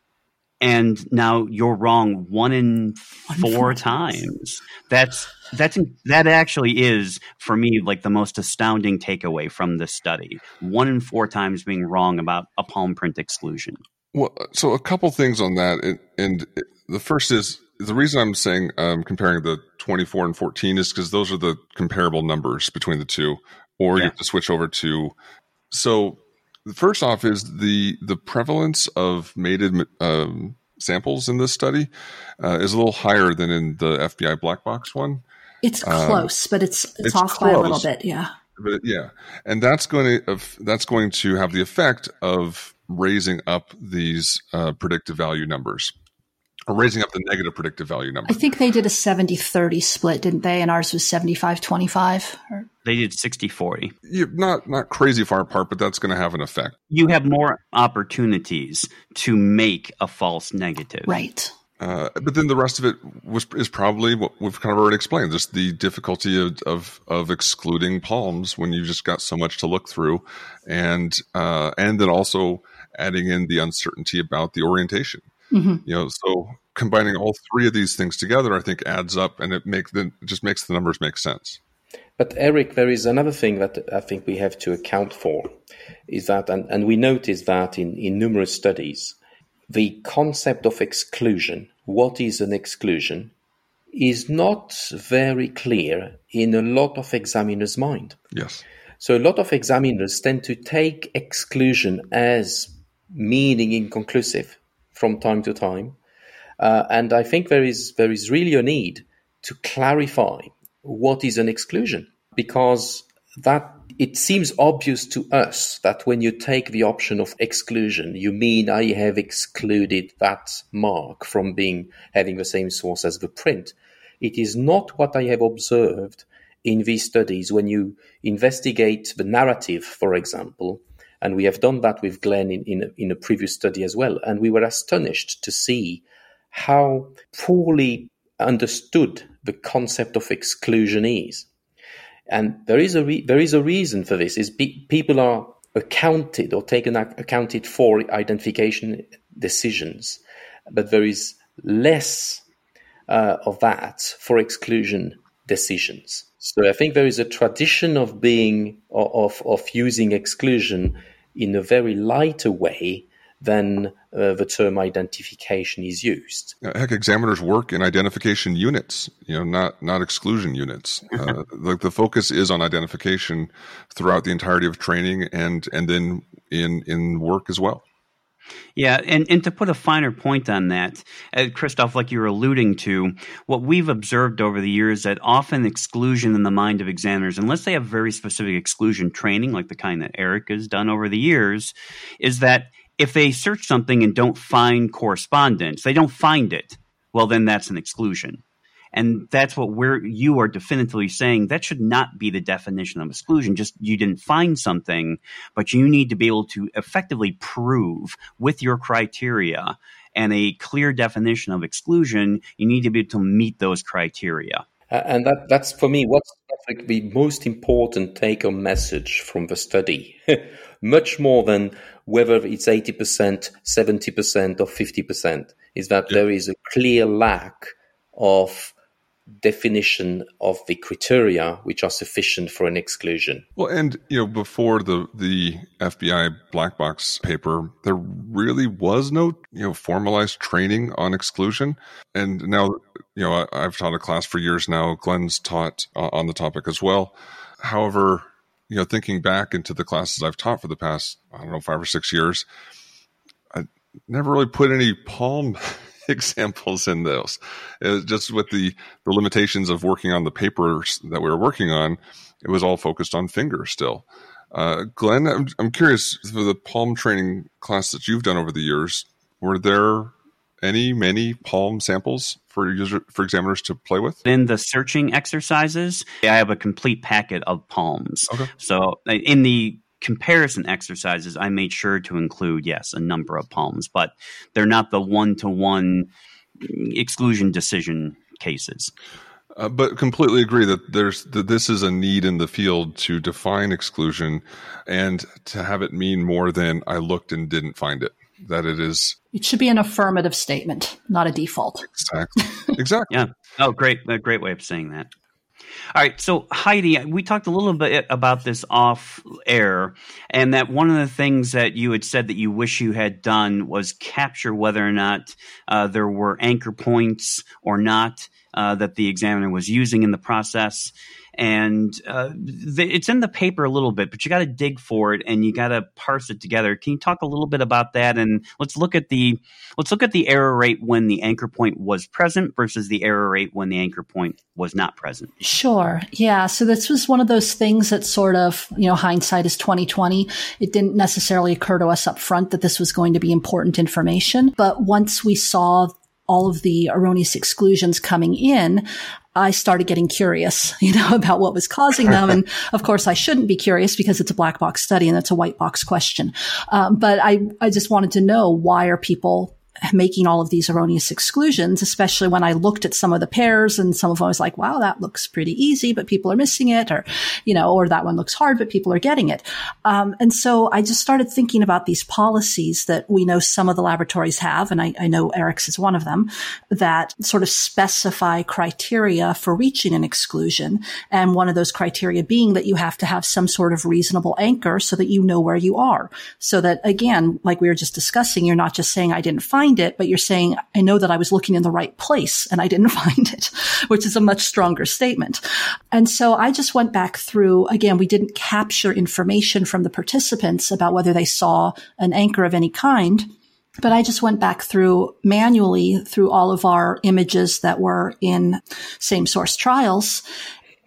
Speaker 2: And now you're wrong one in four times. That's that's that actually is for me like the most astounding takeaway from this study. One in four times being wrong about a palm print exclusion.
Speaker 1: Well, so a couple things on that, and, and the first is the reason I'm saying um, comparing the 24 and 14 is because those are the comparable numbers between the two, or yeah. you have to switch over to. So, first off, is the the prevalence of mated um, samples in this study uh, is a little higher than in the FBI black box one.
Speaker 4: It's um, close, um, but it's it's, it's off close. by a little bit, yeah.
Speaker 1: But yeah, and that's going to that's going to have the effect of raising up these uh, predictive value numbers or raising up the negative predictive value number.
Speaker 4: I think they did a 70 30 split, didn't they? And ours was 75 25.
Speaker 2: They did 60 40.
Speaker 1: Yeah, not, not crazy far apart, but that's going to have an effect.
Speaker 2: You have more opportunities to make a false negative.
Speaker 4: Right.
Speaker 1: Uh, but then the rest of it was is probably what we've kind of already explained. Just the difficulty of, of, of excluding palms when you've just got so much to look through, and uh, and then also adding in the uncertainty about the orientation. Mm-hmm. You know, so combining all three of these things together, I think adds up and it makes the, it just makes the numbers make sense.
Speaker 3: But Eric, there is another thing that I think we have to account for is that, and, and we notice that in, in numerous studies, the concept of exclusion, what is an exclusion, is not very clear in a lot of examiners' mind.
Speaker 1: Yes.
Speaker 3: So a lot of examiners tend to take exclusion as meaning inconclusive from time to time. Uh, and I think there is there is really a need to clarify what is an exclusion because that it seems obvious to us that when you take the option of exclusion, you mean I have excluded that mark from being having the same source as the print. It is not what I have observed in these studies when you investigate the narrative, for example, and we have done that with Glenn in, in, in a previous study as well, and we were astonished to see how poorly understood the concept of exclusion is. And there is a re- there is a reason for this. Is pe- people are accounted or taken accounted for identification decisions, but there is less uh, of that for exclusion decisions. So I think there is a tradition of being of of using exclusion in a very lighter way than uh, the term identification is used.
Speaker 1: Heck, examiners work in identification units, you know, not not exclusion units. Uh, the, the focus is on identification throughout the entirety of training and and then in in work as well.
Speaker 2: Yeah, and, and to put a finer point on that, uh, Christophe, like you were alluding to, what we've observed over the years that often exclusion in the mind of examiners, unless they have very specific exclusion training, like the kind that Eric has done over the years, is that if they search something and don't find correspondence, they don't find it, well, then that's an exclusion. And that's what we're, you are definitively saying that should not be the definition of exclusion. Just you didn't find something, but you need to be able to effectively prove with your criteria and a clear definition of exclusion, you need to be able to meet those criteria.
Speaker 3: And that, that's for me what's like the most important take home message from the study. Much more than whether it's 80%, 70%, or 50%, is that yeah. there is a clear lack of definition of the criteria which are sufficient for an exclusion.
Speaker 1: Well, and you know, before the the FBI black box paper, there really was no you know formalized training on exclusion, and now you know I, have taught a class for years now. Glenn's taught uh, on the topic as well. However, you know, thinking back into the classes I've taught for the past I don't know five or six years, I never really put any palm examples in those. just with the the limitations of working on the papers that we were working on, it was all focused on fingers still. Uh, Glenn, I'm, I'm curious for the palm training class that you've done over the years. Were there any many palm samples for user for examiners to play with?
Speaker 2: In the searching exercises, I have a complete packet of palms. Okay. So in the comparison exercises, I made sure to include, yes, a number of palms, but they're not the one to one exclusion decision cases.
Speaker 1: Uh, but completely agree that there's that this is a need in the field to define exclusion and to have it mean more than I looked and didn't find it. That it is.
Speaker 4: It should be an affirmative statement, not a default.
Speaker 1: Exactly. Exactly.
Speaker 2: yeah. Oh, great. A great way of saying that. All right. So, Heidi, we talked a little bit about this off air, and that one of the things that you had said that you wish you had done was capture whether or not uh, there were anchor points or not uh, that the examiner was using in the process and uh, it's in the paper a little bit, but you got to dig for it and you got to parse it together. Can you talk a little bit about that? And let's look at the let's look at the error rate when the anchor point was present versus the error rate when the anchor point was not present.
Speaker 4: Sure. Yeah. So this was one of those things that sort of you know hindsight is twenty twenty. It didn't necessarily occur to us up front that this was going to be important information, but once we saw all of the erroneous exclusions coming in, I started getting curious, you know, about what was causing them. and of course, I shouldn't be curious because it's a black box study and it's a white box question. Um, but I, I just wanted to know why are people making all of these erroneous exclusions, especially when I looked at some of the pairs and some of them I was like, wow, that looks pretty easy, but people are missing it or, you know, or that one looks hard, but people are getting it. Um, and so I just started thinking about these policies that we know some of the laboratories have. And I, I know Eric's is one of them that sort of specify criteria for reaching an exclusion. And one of those criteria being that you have to have some sort of reasonable anchor so that you know where you are. So that again, like we were just discussing, you're not just saying I didn't find it, but you're saying I know that I was looking in the right place and I didn't find it, which is a much stronger statement. And so I just went back through again, we didn't capture information from the participants about whether they saw an anchor of any kind. But I just went back through manually through all of our images that were in same source trials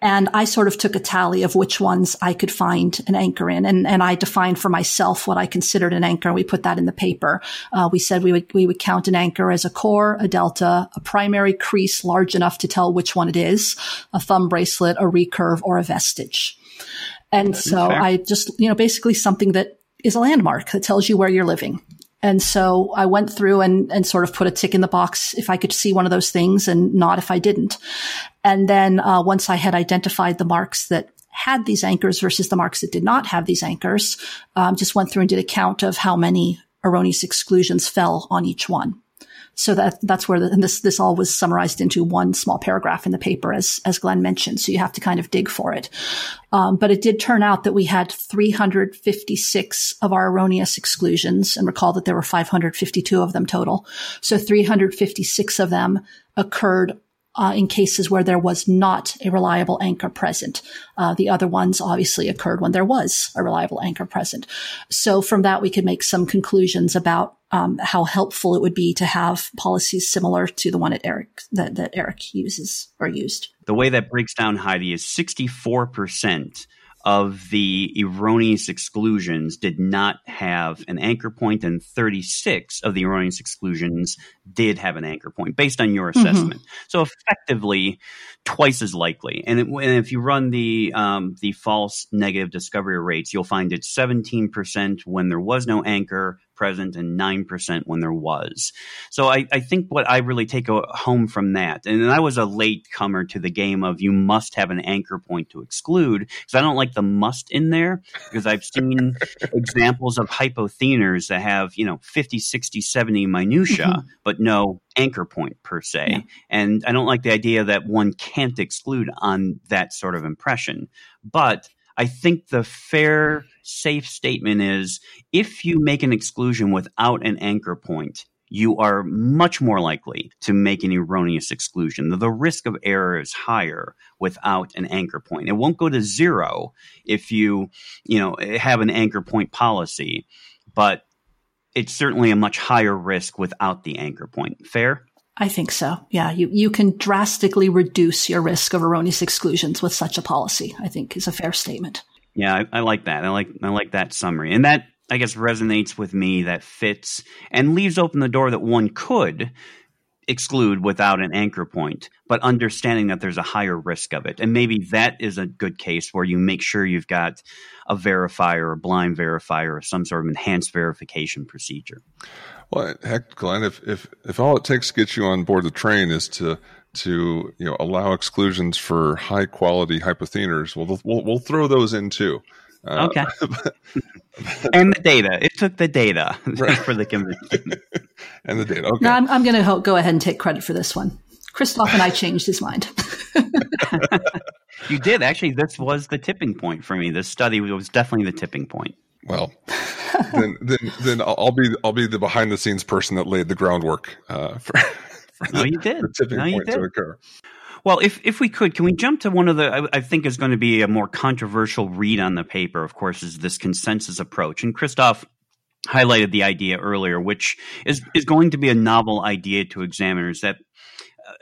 Speaker 4: and I sort of took a tally of which ones I could find an anchor in. And, and I defined for myself what I considered an anchor. We put that in the paper. Uh, we said we would, we would count an anchor as a core, a delta, a primary crease large enough to tell which one it is, a thumb bracelet, a recurve, or a vestige. And so I just, you know, basically something that is a landmark that tells you where you're living. And so I went through and, and sort of put a tick in the box if I could see one of those things and not if I didn't. And then uh, once I had identified the marks that had these anchors versus the marks that did not have these anchors, um, just went through and did a count of how many erroneous exclusions fell on each one. So that that's where the, and this this all was summarized into one small paragraph in the paper, as as Glenn mentioned. So you have to kind of dig for it. Um, but it did turn out that we had 356 of our erroneous exclusions, and recall that there were 552 of them total. So 356 of them occurred uh, in cases where there was not a reliable anchor present. Uh, the other ones obviously occurred when there was a reliable anchor present. So from that, we could make some conclusions about um, how helpful it would be to have policies similar to the one at Eric that, that Eric uses or used.
Speaker 2: The way that breaks down Heidi is 64% of the erroneous exclusions did not have an anchor point, and 36 of the erroneous exclusions did have an anchor point based on your mm-hmm. assessment. Mm-hmm. So effectively, twice as likely. And, it, and if you run the um, the false negative discovery rates, you'll find it's 17% when there was no anchor, present and 9% when there was. So I, I think what I really take home from that, and I was a late comer to the game of you must have an anchor point to exclude, because I don't like the must in there, because I've seen examples of hypothenars that have, you know, 50, 60, 70 minutia, mm-hmm. but no anchor point per se. Yeah. And I don't like the idea that one can't exclude on that sort of impression. But I think the fair, safe statement is if you make an exclusion without an anchor point, you are much more likely to make an erroneous exclusion. The risk of error is higher without an anchor point. It won't go to zero if you, you know, have an anchor point policy, but it's certainly a much higher risk without the anchor point. Fair?
Speaker 4: I think so. Yeah, you, you can drastically reduce your risk of erroneous exclusions with such a policy. I think is a fair statement.
Speaker 2: Yeah, I, I like that. I like I like that summary, and that I guess resonates with me. That fits and leaves open the door that one could exclude without an anchor point, but understanding that there's a higher risk of it. And maybe that is a good case where you make sure you've got a verifier, a blind verifier, or some sort of enhanced verification procedure.
Speaker 1: Well, heck, Glenn, if, if, if all it takes to get you on board the train is to to you know allow exclusions for high quality hypothenars, well, we'll we'll throw those in too.
Speaker 2: Uh, okay. and the data. It took the data right. for the convention.
Speaker 1: and the data. Okay.
Speaker 4: No, I'm, I'm going to go ahead and take credit for this one. Christophe and I changed his mind.
Speaker 2: you did actually. This was the tipping point for me. This study was definitely the tipping point.
Speaker 1: Well, then, then, then I'll be I'll be the behind the scenes person that laid the groundwork uh, for,
Speaker 2: for no, the, you did.
Speaker 1: the tipping
Speaker 2: no,
Speaker 1: point to occur.
Speaker 2: Well, if if we could, can we jump to one of the I, I, think is going to be a more controversial read on the paper? Of course, is this consensus approach, and Christophe highlighted the idea earlier, which is is going to be a novel idea to examiners that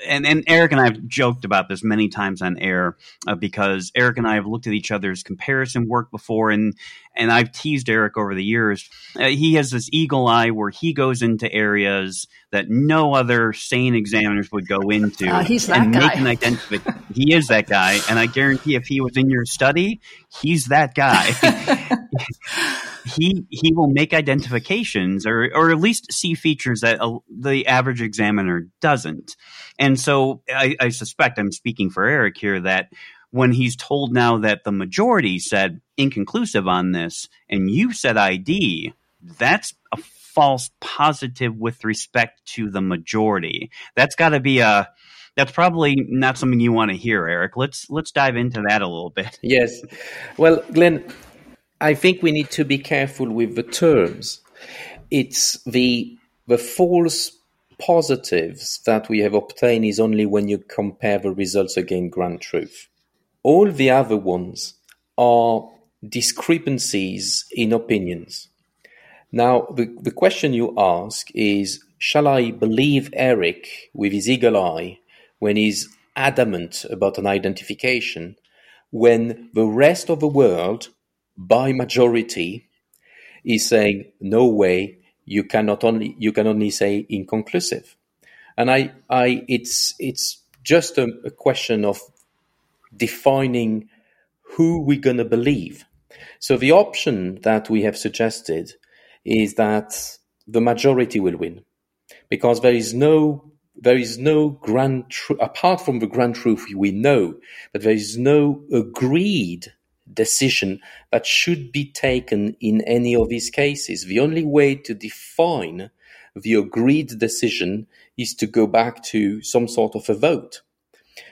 Speaker 2: and, and Eric and I have joked about this many times on air uh, because Eric and I have looked at each other's comparison work before, and and I've teased Eric over the years. Uh, he has this eagle eye where he goes into areas that no other sane examiners would go into.
Speaker 4: Uh, he's that and guy. Make an
Speaker 2: identification. he is that guy, and I guarantee if he was in your study, he's that guy. he he will make identifications or or at least see features that the average examiner doesn't. And so I, I suspect I'm speaking for Eric here that when he's told now that the majority said inconclusive on this and you said ID, that's a false positive with respect to the majority. That's got to be a that's probably not something you want to hear, Eric. Let's let's dive into that a little bit.
Speaker 3: Yes. Well, Glenn, I think we need to be careful with the terms. It's the the false positives that we have obtained is only when you compare the results against grand truth. All the other ones are discrepancies in opinions. Now, the, the question you ask is Shall I believe Eric with his eagle eye when he's adamant about an identification when the rest of the world, by majority, is saying, No way, you cannot only you can only say inconclusive. And I, I it's it's just a, a question of defining who we're going to believe. So the option that we have suggested is that the majority will win because there is no there is no grand truth apart from the grand truth we know but there is no agreed decision that should be taken in any of these cases the only way to define the agreed decision is to go back to some sort of a vote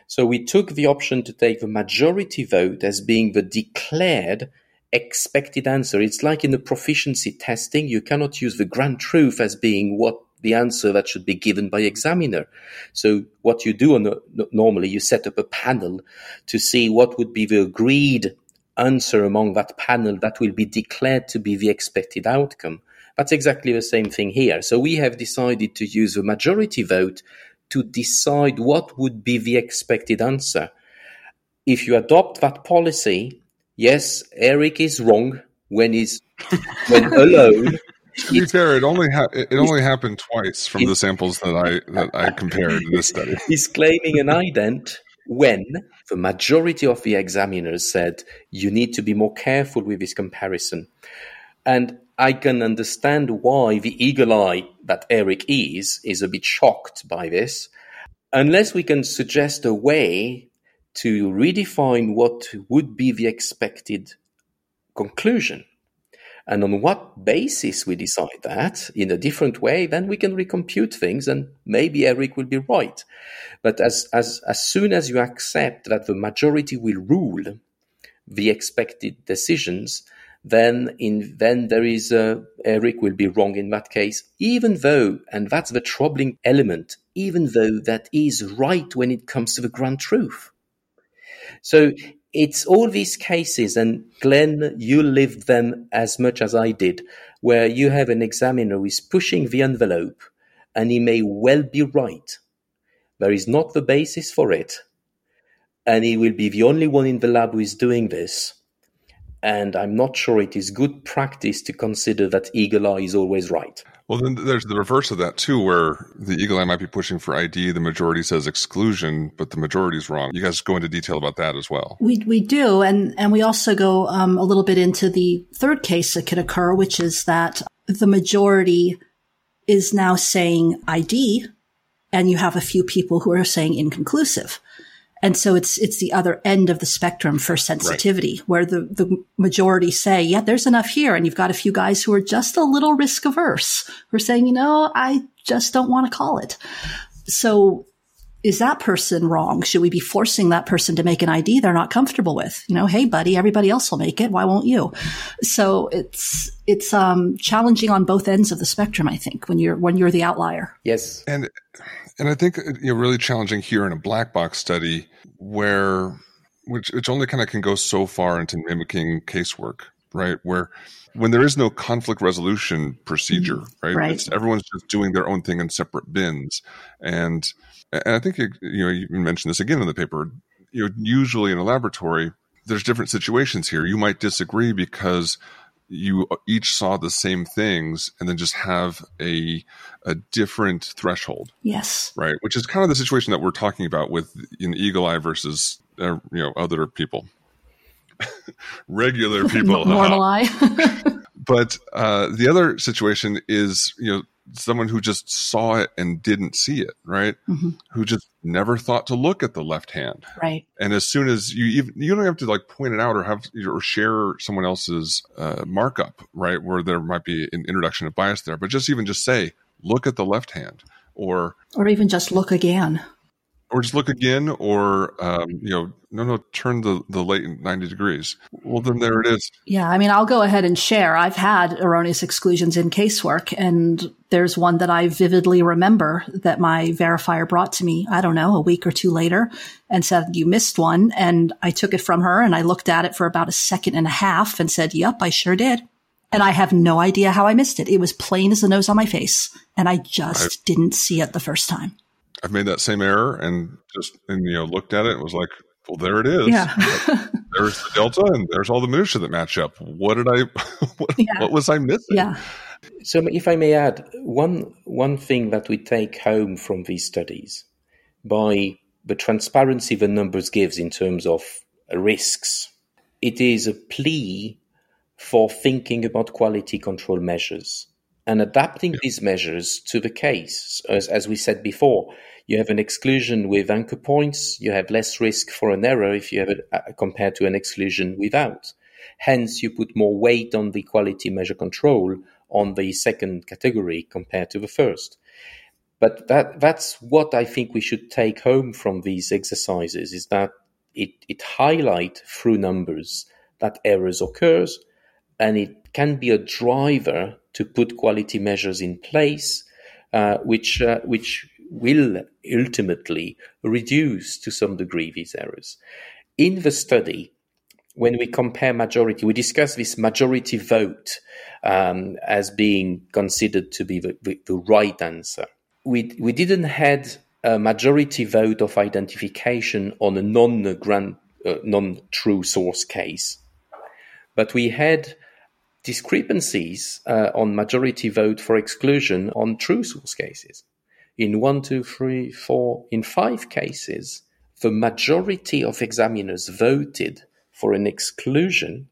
Speaker 3: so we took the option to take the majority vote as being the declared expected answer. It's like in the proficiency testing, you cannot use the grand truth as being what the answer that should be given by examiner. So what you do on normally, you set up a panel to see what would be the agreed answer among that panel that will be declared to be the expected outcome. That's exactly the same thing here. So we have decided to use a majority vote to decide what would be the expected answer. If you adopt that policy, yes, Eric is wrong when he's when alone.
Speaker 1: to be fair, it only ha- it only happened twice from the samples that I that I compared in this study.
Speaker 3: He's claiming an ident when the majority of the examiners said you need to be more careful with this comparison. And I can understand why the eagle eye that Eric is is a bit shocked by this. Unless we can suggest a way to redefine what would be the expected conclusion. And on what basis we decide that in a different way, then we can recompute things and maybe Eric will be right. But as, as, as soon as you accept that the majority will rule the expected decisions, then in then there is uh, Eric will be wrong in that case, even though, and that's the troubling element, even though that is right when it comes to the grand truth. So it's all these cases, and Glenn, you lived them as much as I did, where you have an examiner who is pushing the envelope, and he may well be right. There is not the basis for it, and he will be the only one in the lab who is doing this and I'm not sure it is good practice to consider that eagle eye is always right.
Speaker 1: Well, then there's the reverse of that too, where the eagle eye might be pushing for ID, the majority says exclusion, but the majority is wrong. You guys go into detail about that as well.
Speaker 4: We we do, and and we also go um, a little bit into the third case that could occur, which is that the majority is now saying ID, and you have a few people who are saying inconclusive. And so it's it's the other end of the spectrum for sensitivity, right. where the, the majority say, yeah, there's enough here. And you've got a few guys who are just a little risk averse, who are saying, you know, I just don't want to call it. So is that person wrong? Should we be forcing that person to make an ID they're not comfortable with? You know, hey buddy, everybody else will make it. Why won't you? So it's it's um, challenging on both ends of the spectrum. I think when you're when you're the outlier.
Speaker 3: Yes,
Speaker 1: and and I think you know really challenging here in a black box study where which which only kind of can go so far into mimicking casework, right? Where when there is no conflict resolution procedure, mm-hmm. right?
Speaker 4: right.
Speaker 1: It's, everyone's just doing their own thing in separate bins, and and I think you know you mentioned this again in the paper. You know, usually in a laboratory, there's different situations here. You might disagree because you each saw the same things and then just have a a different threshold.
Speaker 4: Yes.
Speaker 1: Right, which is kind of the situation that we're talking about with an eagle eye versus uh, you know other people. Regular people.
Speaker 4: Normal eye.
Speaker 1: but uh, the other situation is, you know, someone who just saw it and didn't see it, right? Mm-hmm. Who just never thought to look at the left hand,
Speaker 4: right?
Speaker 1: And as soon as you even, you don't have to like point it out or have or share someone else's uh, markup, right? Where there might be an introduction of bias there, but just even just say, look at the left hand, or
Speaker 4: or even just look again
Speaker 1: or just look again, or um, you know, no, no, turn the the latent ninety degrees. Well, then there it is.
Speaker 4: Yeah, I mean, I'll go ahead and share. I've had erroneous exclusions in casework, and there's one that I vividly remember that my verifier brought to me. I don't know, a week or two later, and said you missed one, and I took it from her, and I looked at it for about a second and a half, and said, "Yep, I sure did." And I have no idea how I missed it. It was plain as the nose on my face, and I just I- didn't see it the first time.
Speaker 1: I've made that same error and just and you know looked at it and was like, well, there it is.
Speaker 4: Yeah.
Speaker 1: there's the delta and there's all the minutia that match up. What did I? What, yeah. what was I missing?
Speaker 4: Yeah.
Speaker 3: So, if I may add, one one thing that we take home from these studies, by the transparency the numbers gives in terms of risks, it is a plea for thinking about quality control measures and adapting yeah. these measures to the case. As, as we said before, you have an exclusion with anchor points, you have less risk for an error if you have it uh, compared to an exclusion without. Hence, you put more weight on the quality measure control on the second category compared to the first. But that, that's what I think we should take home from these exercises is that it, it highlight through numbers that errors occurs and it can be a driver to put quality measures in place, uh, which uh, which will ultimately reduce to some degree these errors. In the study, when we compare majority, we discuss this majority vote um, as being considered to be the, the, the, right answer. We, we didn't had a majority vote of identification on a non uh, non-true source case, but we had discrepancies uh, on majority vote for exclusion on true source cases. In one, two, three, four, in five cases, the majority of examiners voted for an exclusion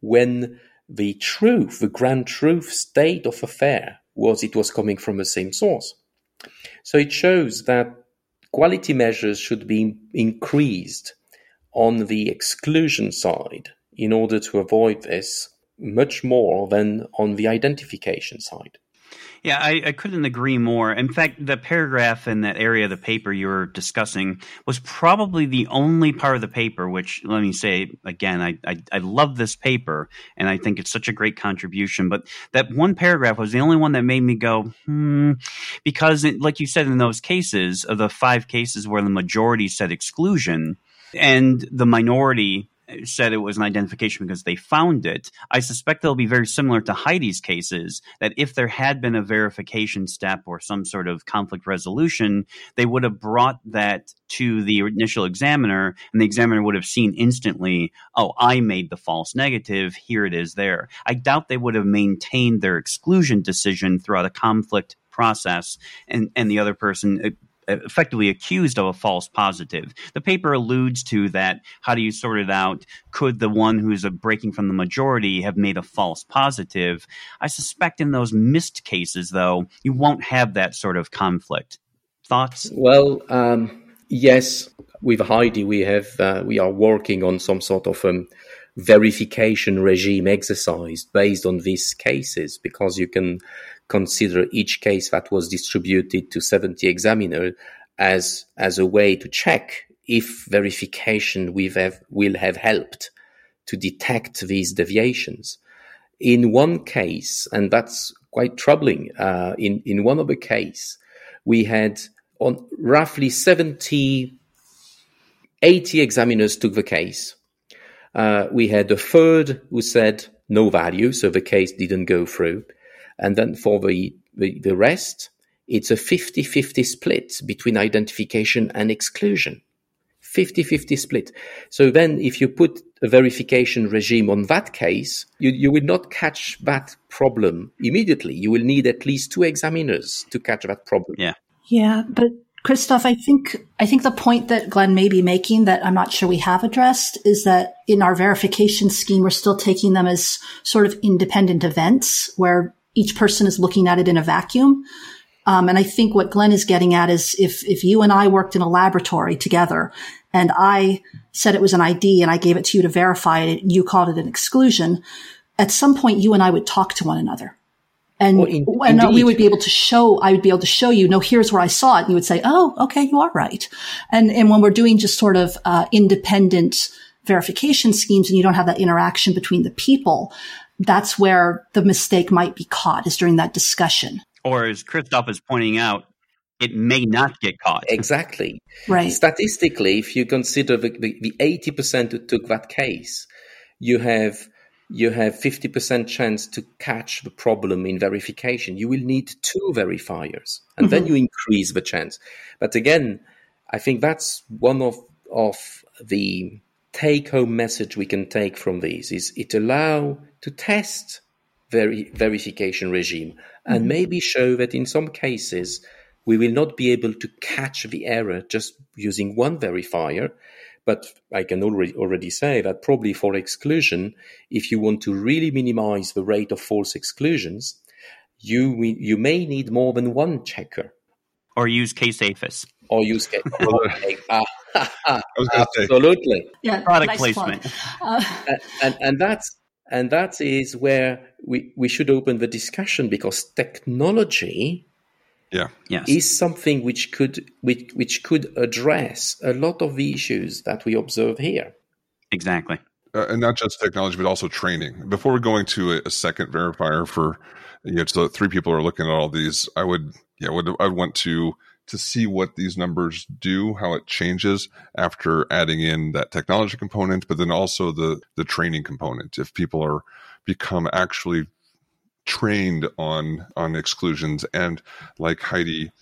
Speaker 3: when the truth, the grand truth state of affair was it was coming from the same source. So it shows that quality measures should be increased on the exclusion side in order to avoid this much more than on the identification side.
Speaker 2: Yeah, I, I, couldn't agree more. In fact, the paragraph in that area of the paper you were discussing was probably the only part of the paper which, let me say again, I, I, I love this paper and I think it's such a great contribution. But that one paragraph was the only one that made me go, hmm, because, it, like you said, in those cases, of the five cases where the majority said exclusion and the minority said it was an identification because they found it. I suspect they'll be very similar to Heidi's cases, that if there had been a verification step or some sort of conflict resolution, they would have brought that to the initial examiner, and the examiner would have seen instantly, oh, I made the false negative, here it is there. I doubt they would have maintained their exclusion decision throughout a conflict process and, and the other person uh, effectively accused of a false positive. The paper alludes to that. How do you sort it out? Could the one who's breaking from the majority have made a false positive? I suspect in those missed cases, though, you won't have that sort of conflict. Thoughts?
Speaker 3: Well, um, yes. With Heidi, we have uh, we are working on some sort of um, verification regime exercised based on these cases because you can consider each case that was distributed to 70 examiners as, as a way to check if verification have, will have helped to detect these deviations. In one case, and that's quite troubling, uh, in, in one of the case, we had on roughly 70, 80 examiners took the case. Uh, we had a third who said no value, so the case didn't go through. And then for the, the, the rest, it's a 50 50 split between identification and exclusion. 50 50 split. So then, if you put a verification regime on that case, you, you will not catch that problem immediately. You will need at least two examiners to catch that problem.
Speaker 2: Yeah.
Speaker 4: Yeah. But Christophe, I think I think the point that Glenn may be making that I'm not sure we have addressed is that in our verification scheme, we're still taking them as sort of independent events where each person is looking at it in a vacuum. Um, and I think what Glenn is getting at is if if you and I worked in a laboratory together and I said it was an ID and I gave it to you to verify it, and you called it an exclusion, at some point you and I would talk to one another and, well, in, and we would be able to show, I would be able to show you, no, here's where I saw it. And you would say, oh, okay, you are right. And, and when we're doing just sort of, uh, independent verification schemes and you don't have that interaction between the people, that's where the mistake might be caught is during that discussion.
Speaker 2: Or as Christophe is pointing out, it may not get caught.
Speaker 3: Exactly.
Speaker 4: Right.
Speaker 3: Statistically, if you consider the, the, the 80% who took that case, you have you have 50% chance to catch the problem in verification. You will need two verifiers and mm-hmm. then you increase the chance. But again, I think that's one of, of the take home message we can take from these is it allow to test veri- verification regime and mm-hmm. maybe show that in some cases we will not be able to catch the error just using one verifier but I can already already say that probably for exclusion, if you want to really minimize the rate of false exclusions, you you may need more than one checker.
Speaker 2: Or use K-SAFIS.
Speaker 3: Or use K. absolutely.
Speaker 2: Yeah, product nice placement.
Speaker 3: Uh, and, and that's and that is where we, we should open the discussion because technology
Speaker 1: yeah.
Speaker 2: Yes.
Speaker 3: is something which could which, which could address a lot of the issues that we observe here.
Speaker 2: Exactly.
Speaker 1: Uh, and not just technology but also training. Before we're going to a, a second verifier for you know so three people are looking at all these i would yeah would i would want to to see what these numbers do how it changes after adding in that technology component but then also the the training component. If people are become actually trained on on exclusions. And like Heidi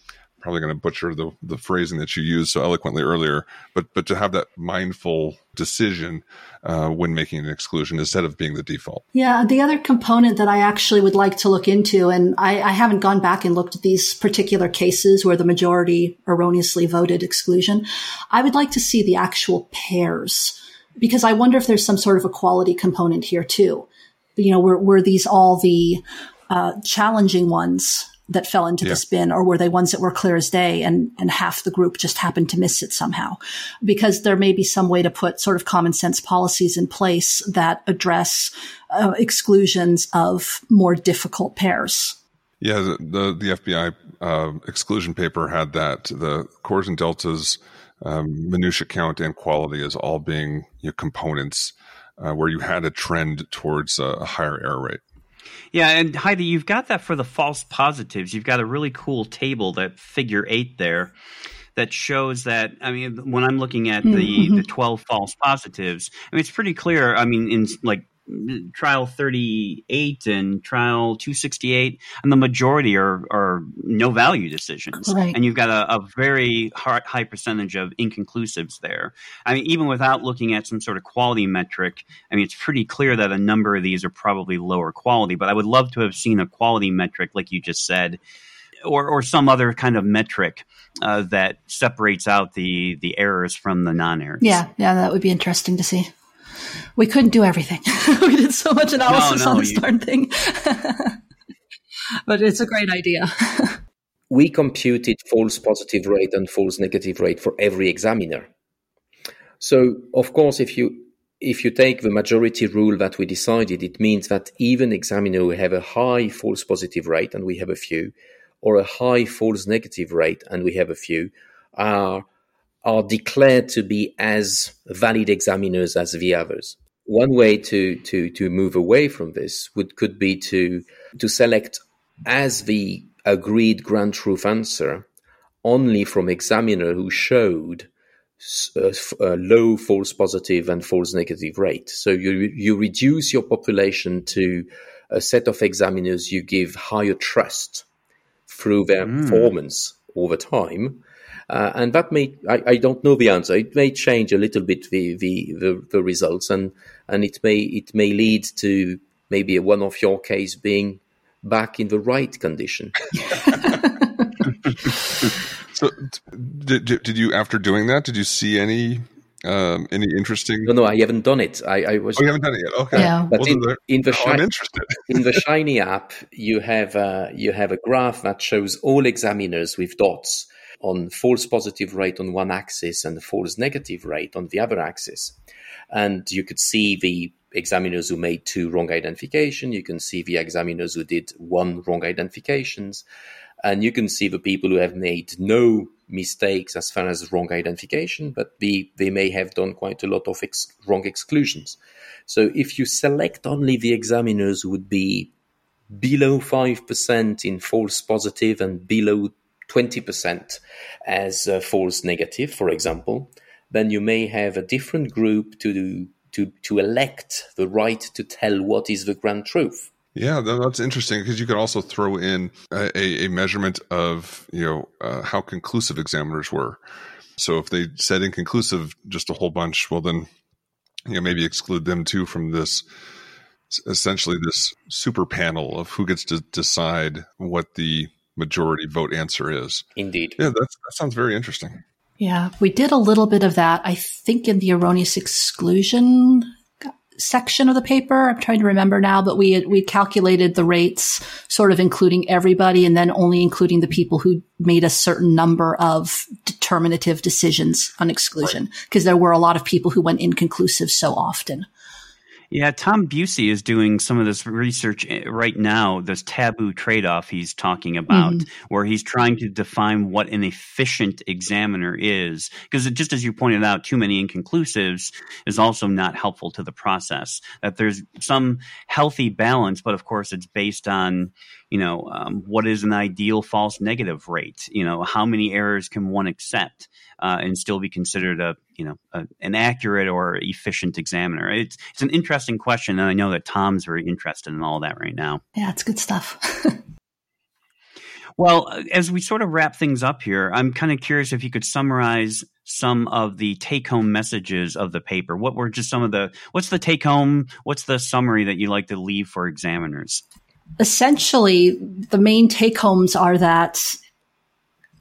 Speaker 1: probably going to butcher the the phrasing that you used so eloquently earlier but but to have that mindful decision uh, when making an exclusion instead of being the default.
Speaker 4: Yeah the other component that i actually would like to look into and I, I haven't gone back and looked at these particular cases where the majority erroneously voted exclusion i would like to see the actual pairs because i wonder if there's some sort of equality component here too you know, were, were these all the uh, challenging ones that fell into yeah. the spin or were they ones that were clear as day and, and half the group just happened to miss it somehow? Because there may be some way to put sort of common sense policies in place that address uh, exclusions of more difficult pairs.
Speaker 1: Yeah, the, the, the FBI uh, exclusion paper had that the cores and deltas um, minutia count and quality as all being you know, components uh, where you had a trend towards a higher error rate.
Speaker 2: Yeah, and Heidi, you've got that for the false positives. You've got a really cool table, that figure eight there, that shows that. I mean, when I'm looking at the mm-hmm. the 12 false positives, I mean, it's pretty clear. I mean, in like trial 38 and trial 268 and the majority are, are no value decisions.
Speaker 4: Right.
Speaker 2: and you've got a, a very high, high percentage of inconclusives there. I mean even without looking at some sort of quality metric i mean it's pretty clear that a number of these are probably lower quality but i would love to have seen a quality metric like you just said or, or some other kind of metric uh, that separates out the the errors from the non-errors.
Speaker 4: Yeah yeah that would be interesting to see we couldn't do everything. we did so much analysis no, no, on this you... darn thing. but it's a great idea.
Speaker 3: we computed false positive rate and false negative rate for every examiner. So, of course, if you if you take the majority rule that we decided, it means that even examiner who have a high false positive rate, and we have a few, or a high false negative rate, and we have a few, are are declared to be as valid examiners as the others. One way to, to, to move away from this would could be to to select as the agreed ground truth answer only from examiner who showed a, uh, a low false positive and false negative rate. So you you reduce your population to a set of examiners you give higher trust through their mm. performance over time uh, and that may, I, I, don't know the answer. It may change a little bit the, the, the, the, results and, and it may, it may lead to maybe one of your case being back in the right condition.
Speaker 1: So, did, did you after doing that? Did you see any um, any interesting?
Speaker 3: No, no, I haven't done it. I, I was.
Speaker 1: Oh, you haven't done it yet. Okay.
Speaker 4: Yeah.
Speaker 3: But
Speaker 1: Well,
Speaker 3: in,
Speaker 1: then
Speaker 3: in the
Speaker 1: there- I'm interested.
Speaker 3: in the Shiny app, you have a, you have a graph that shows all examiners with dots on false positive rate on one axis and false negative rate on the other axis. And you could see the examiners who made two wrong identification. You can see the examiners who did one wrong identifications. And you can see the people who have made no mistakes as far as wrong identification, but the, they may have done quite a lot of ex- wrong exclusions. So if you select only the examiners who would be below 5% in false positive and below 20% as uh, false negative, for example, then you may have a different group to, to, to elect the right to tell what is the grand truth.
Speaker 1: Yeah, that's interesting because you could also throw in a, a, a measurement of you know uh, how conclusive examiners were. So if they said inconclusive just a whole bunch, well then you know maybe exclude them too from this essentially this super panel of who gets to decide what the majority vote answer is.
Speaker 3: Indeed.
Speaker 1: Yeah, that's, that sounds very interesting.
Speaker 4: Yeah, we did a little bit of that, I think, in the erroneous exclusion section of the paper. I'm trying to remember now, but we we calculated the rates, sort of including everybody, and then only including the people who made a certain number of determinative decisions on exclusion, because there were a lot of people who went inconclusive so often.
Speaker 2: Yeah, Tom Busey is doing some of this research eh, right now, this taboo trade off he's talking about, where he's trying to define what an efficient examiner is. Because just as you pointed out, too many inconclusives is also not helpful to the process. That there's some healthy balance, but of course it's based on, you know, um, what is an ideal false negative rate? You know, how many errors can one accept? Uh, and still be considered a you know a, an accurate or efficient examiner? It's it's an interesting question, and I know that Tom's very interested in all that right now.
Speaker 4: Yeah, it's good stuff.
Speaker 2: Well, uh, as we sort of wrap things up here, I'm kind of curious if you could summarize some of the take home messages of the paper. What were just some of the what's the take home? What's the summary that you like to leave for examiners?
Speaker 4: Essentially, the main take homes are that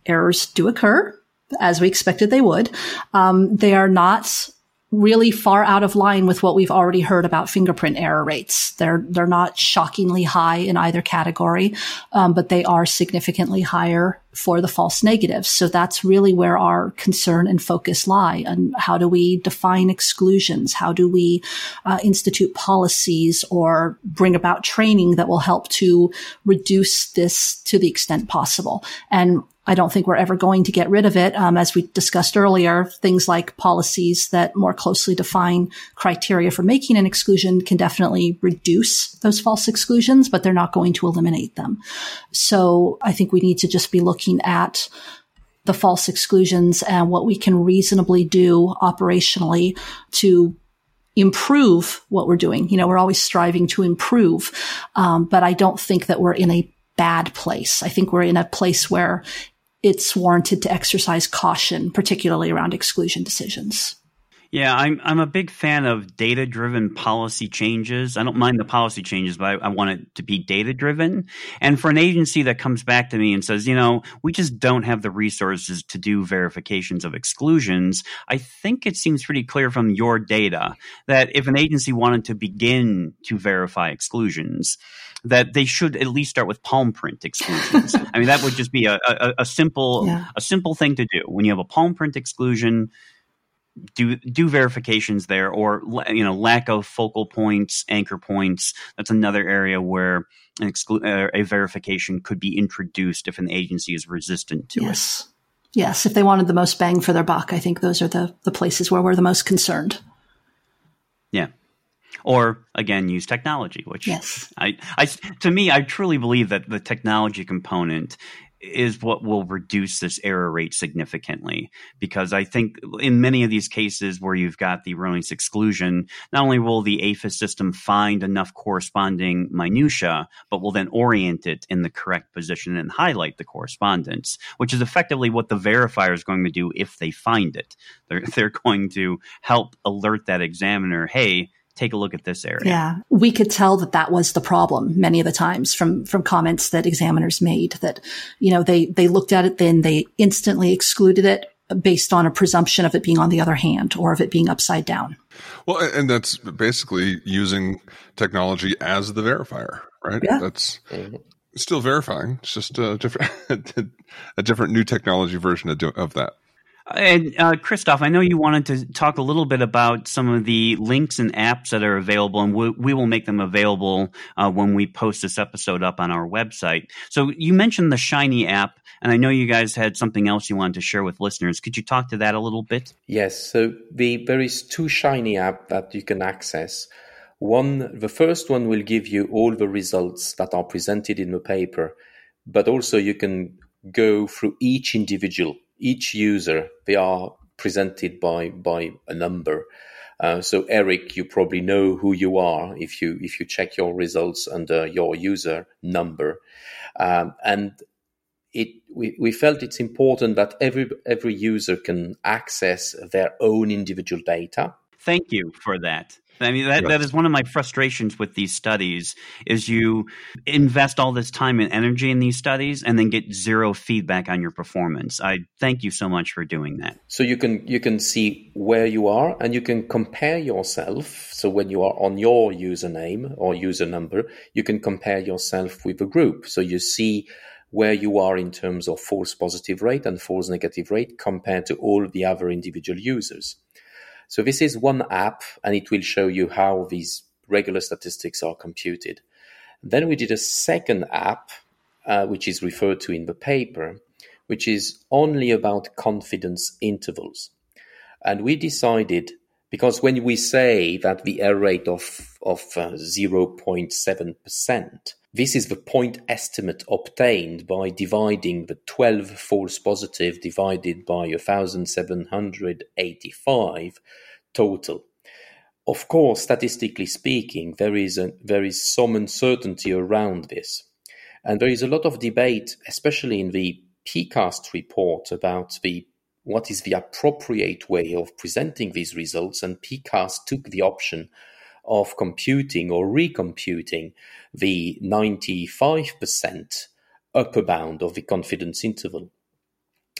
Speaker 4: errors do occur, as we expected they would. Um, they are not really far out of line with what we've already heard about fingerprint error rates. They're they're not shockingly high in either category, um, but they are significantly higher for the false negatives. So that's really where our concern and focus lie. And how do we define exclusions? How do we uh, institute policies or bring about training that will help to reduce this to the extent possible? And I don't think we're ever going to get rid of it. Um, as we discussed earlier, things like policies that more closely define criteria for making an exclusion can definitely reduce those false exclusions, but they're not going to eliminate them. So I think we need to just be looking at the false exclusions and what we can reasonably do operationally to improve what we're doing. You know, we're always striving to improve, um, but I don't think that we're in a bad place. I think we're in a place where it's warranted to exercise caution, particularly around exclusion decisions.
Speaker 2: Yeah, I'm I'm a big fan of data driven policy changes. I don't mind the policy changes, but I, I, want it to be data driven. And for an agency that comes back to me and says, you know, we just don't have the resources to do verifications of exclusions, I think it seems pretty clear from your data that if an agency wanted to begin to verify exclusions, that they should at least start with palm print exclusions. I mean, that would just be a, a, a simple
Speaker 4: Yeah.
Speaker 2: a simple thing to do. When you have a palm print exclusion, do do verifications there or you know lack of focal points anchor points that's another area where an exclu- uh, a verification could be introduced if an agency is resistant to it
Speaker 4: Yes. Yes. If they wanted the most bang for their buck, I think those are the, the places where we're the most concerned.
Speaker 2: yeah or again use technology which
Speaker 4: Yes.
Speaker 2: I, I to me i truly believe that the technology component is what will reduce this error rate significantly because I think in many of these cases where you've got the erroneous exclusion, not only will the AFIS system find enough corresponding minutia, but will then orient it in the correct position and highlight the correspondence, which is effectively what the verifier is going to do if they find it. They're, they're going to help alert that examiner, hey, take a look at this area.
Speaker 4: Yeah, we could tell that that was the problem many of the times from from comments that examiners made that you know they they looked at it then they instantly excluded it based on a presumption of it being on the other hand or of it being upside down.
Speaker 1: Well, and that's basically using technology as the verifier, right?
Speaker 4: Yeah.
Speaker 1: That's mm-hmm. still verifying. It's just a different a different new technology version of, do, of that.
Speaker 2: And uh, Christophe, I know you wanted to talk a little bit about some of the links and apps that are available, and we, we will make them available uh, when we post this episode up on our website. So you mentioned the Shiny app, and I know you guys had something else you wanted to share with listeners. Could you talk to that a little bit?
Speaker 3: Yes. So the, there is two Shiny app that you can access. One, the first one will give you all the results that are presented in the paper, but also you can go through each individual each user they are presented by by a number. Uh, so Eric, you probably know who you are if you if you check your results under your user number, um, and it we, we felt it's important that every every user can access their own individual data.
Speaker 2: Thank you for that. I mean that, yes. that is one of my frustrations with these studies is you invest all this time and energy in these studies and then get zero feedback on your performance. I thank you so much for doing that.
Speaker 3: So you can you can see where you are and you can compare yourself. So when you are on your username or user number, you can compare yourself with a group. So you see where you are in terms of false positive rate and false negative rate compared to all the other individual users. So this is one app and it will show you how these regular statistics are computed. Then we did a second app, uh, which is referred to in the paper, which is only about confidence intervals. And we decided, because when we say that the error rate of, of uh, 0.7%, this is the point estimate obtained by dividing the 12 false positive divided by 1785 total. Of course, statistically speaking, there is, a, there is some uncertainty around this. And there is a lot of debate, especially in the PCAST report, about the what is the appropriate way of presenting these results. And PCAST took the option of computing or recomputing the 95% upper bound of the confidence interval.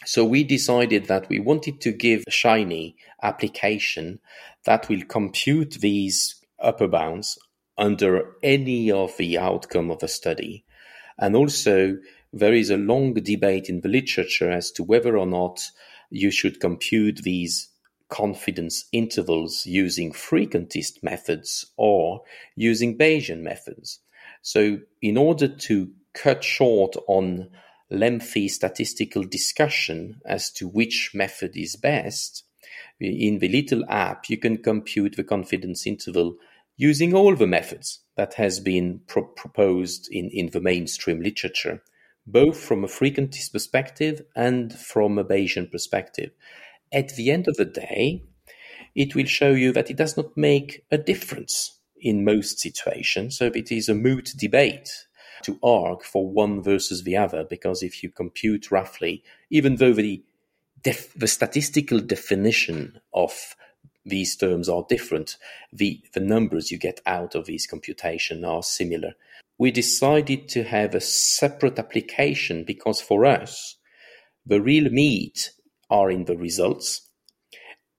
Speaker 3: So we decided that we wanted to give a Shiny application that will compute these upper bounds under any of the outcome of a study. And also there is a long debate in the literature as to whether or not you should compute these confidence intervals using frequentist methods or using Bayesian methods. So, in order to cut short on lengthy statistical discussion as to which method is best, in the little app you can compute the confidence interval using all the methods that has been pro- proposed in, in the mainstream literature, both from a frequentist perspective and from a Bayesian perspective at the end of the day, it will show you that it does not make a difference in most situations. So it is a moot debate to argue for one versus the other, because if you compute roughly, even though the, def- the statistical definition of these terms are different, the, the numbers you get out of these computation are similar. We decided to have a separate application because for us, the real meat are in the results.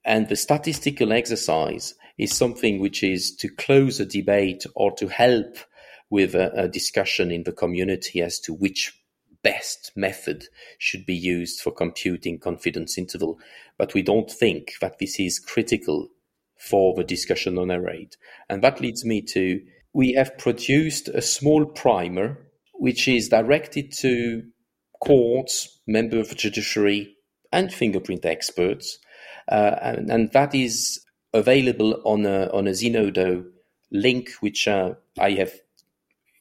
Speaker 3: And the statistical exercise is something which is to close a debate or to help with a, a discussion in the community as to which best method should be used for computing confidence interval. But we don't think that this is critical for the discussion on rate. And that leads me to we have produced a small primer which is directed to courts, member of the judiciary, and fingerprint experts, uh, and, and, that is available on a on a Zenodo link, which uh, I have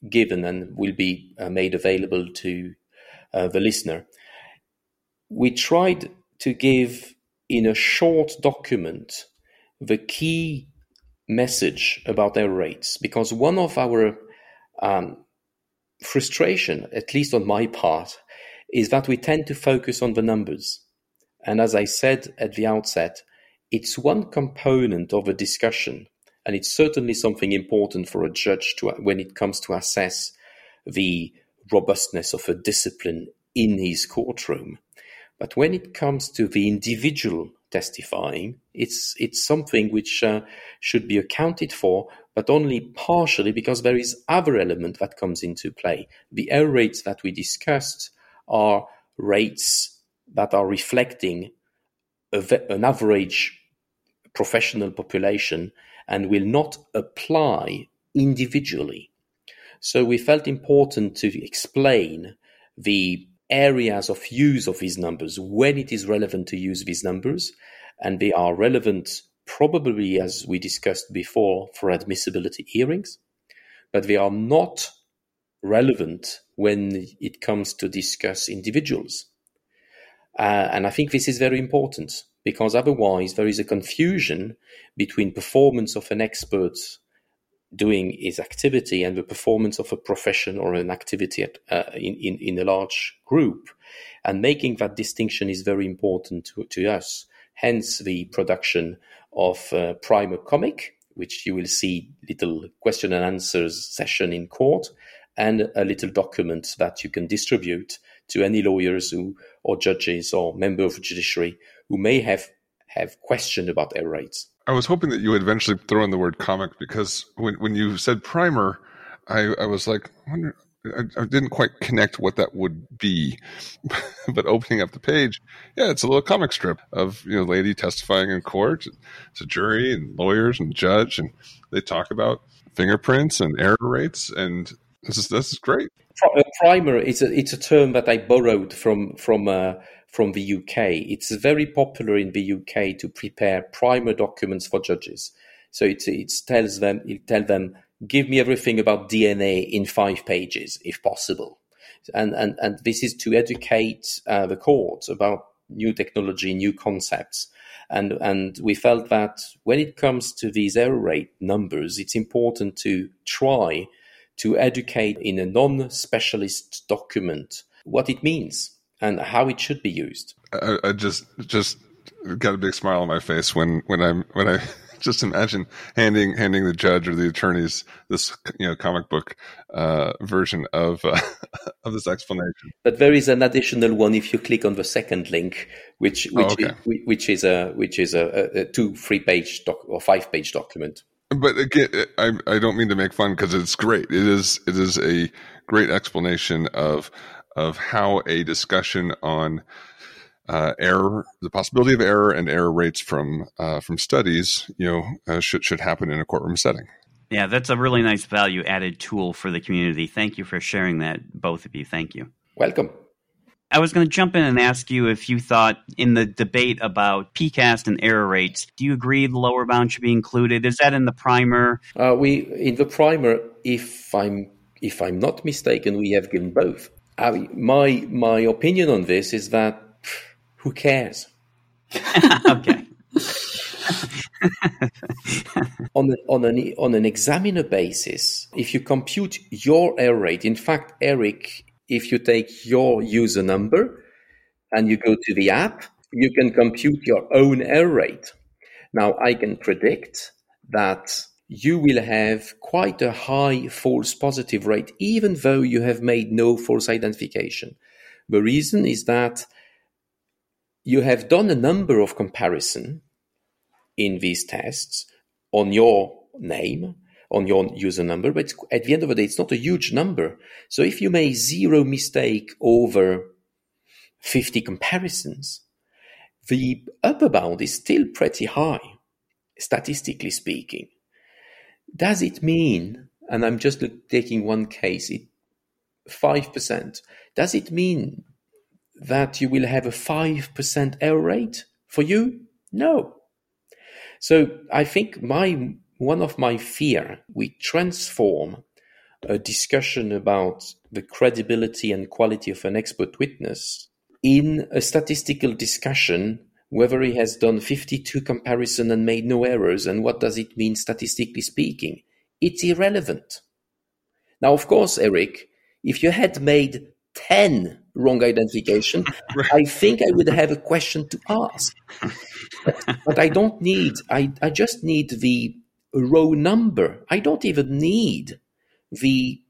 Speaker 3: given and will be uh, made available to uh, the listener. We tried to give in a short document the key message about error rates because one of our um, frustration, at least on my part, is that we tend to focus on the numbers and as I said at the outset, it's one component of a discussion, And it's certainly something important for a judge to, when it comes to assess the robustness of a discipline in his courtroom. But when it comes to the individual testifying, it's it's something which uh, should be accounted for, but only partially because there is other element that comes into play. The error rates that we discussed are rates that are reflecting an average professional population and will not apply individually. So we felt important to explain the areas of use of these numbers, when it is relevant to use these numbers, and they are relevant probably, as we discussed before, for admissibility hearings, but they are not relevant when it comes to discuss individuals. Uh, and I think this is very important because otherwise there is a confusion between performance of an expert doing his activity and the performance of a profession or an activity at, uh, in, in, in a large group. And making that distinction is very important to, to us. Hence the production of uh, Primer Comic, which you will see little question and answers session in court, and a little document that you can distribute to any lawyers who, or judges or member of the judiciary who may have have questioned about error rates.
Speaker 1: I was hoping that you would eventually throw in the word comic because when when you said primer, I, I was like, I, I, I didn't quite connect what that would be. but opening up the page, yeah, it's a little comic strip of you know lady testifying in court. It's a jury and lawyers and judge, and they talk about fingerprints and error rates, and this is this is great.
Speaker 3: A primer is a it's a term that I borrowed from from. Uh, from the UK. It's very popular in the UK to prepare primer documents for judges. So it, it tells them, it tell them, give me everything about DNA in five pages, if possible. And, and, and this is to educate uh, the court about new technology, new concepts. And, and we felt that when it comes to these error rate numbers, it's important to try to educate in a non-specialist document what it means and how it should be used.
Speaker 1: I, I just just got a big smile on my face when when I'm when I just imagine handing handing the judge or the attorneys this you know comic book uh, version of uh, of this explanation.
Speaker 3: But there is an additional one if you click on the second link, which which oh, okay. is, which is a which is a, a two three page doc or five page document.
Speaker 1: But again, I I don't mean to make fun because it's great. It is it is a great explanation of of how a discussion on uh, error, the possibility of error, and error rates from uh, from studies, you know, uh, should should happen in a courtroom setting.
Speaker 2: Yeah, that's a really nice value added tool for the community. Thank you for sharing that, both of you. Thank you.
Speaker 3: Welcome.
Speaker 2: I was going to jump in and ask you if you thought in the debate about PCAST and error rates, do you agree the lower bound should be included? Is that in the primer?
Speaker 3: Uh, we in the primer, if I'm if I'm not mistaken, we have given both. I, my my opinion on this is that who cares?
Speaker 2: okay.
Speaker 3: on, a, on, an, on an examiner basis, if you compute your error rate, in fact, Eric, if you take your user number and you go to the app, you can compute your own error rate. Now, I can predict that you will have quite a high false positive rate, even though you have made no false identification. The reason is that you have done a number of comparison in these tests on your name, on your user number, but at the end of the day, it's not a huge number. So if you make zero mistake over 50 comparisons, the upper bound is still pretty high, statistically speaking. Does it mean, and I'm just taking one case, it, 5%, does it mean that you will have a 5% error rate for you? No. So I think my one of my fear we transform a discussion about the credibility and quality of an expert witness in a statistical discussion whether he has done 52 comparison and made no errors and what does it mean statistically speaking? It's irrelevant. Now of course eric if you had made 10 wrong identification i think i would have a question to ask. But, but i don't need I, I just need the a raw number. I don't even need the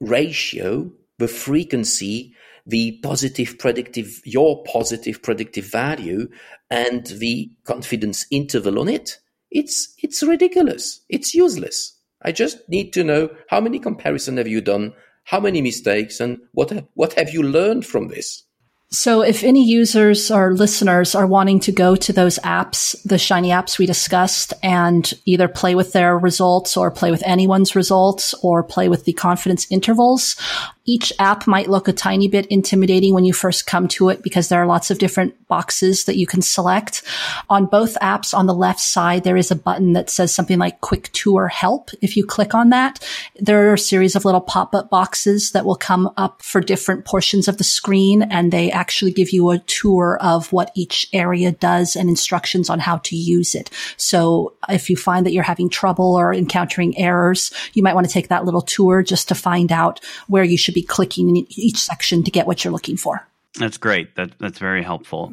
Speaker 3: ratio, the frequency, the positive predictive, your positive predictive value, and the confidence interval on it. It's it's ridiculous. It's useless. I just need to know how many comparisons have you done, how many mistakes, and what what have you learned from this.
Speaker 4: So if any users or listeners are wanting to go to those apps, the Shiny apps we discussed and either play with their results or play with anyone's results or play with the confidence intervals, each app might look a tiny bit intimidating when you first come to it because there are lots of different boxes that you can select. On both apps on the left side, there is a button that says something like quick tour help. If you click on that, there are a series of little pop-up boxes that will come up for different portions of the screen and they actually give you a tour of what each area does and instructions on how to use it. So if you find that you're having trouble or encountering errors, you might want to take that little tour just to find out where you should be clicking in each section to get what you're looking for.
Speaker 2: That's great. That, that's very helpful.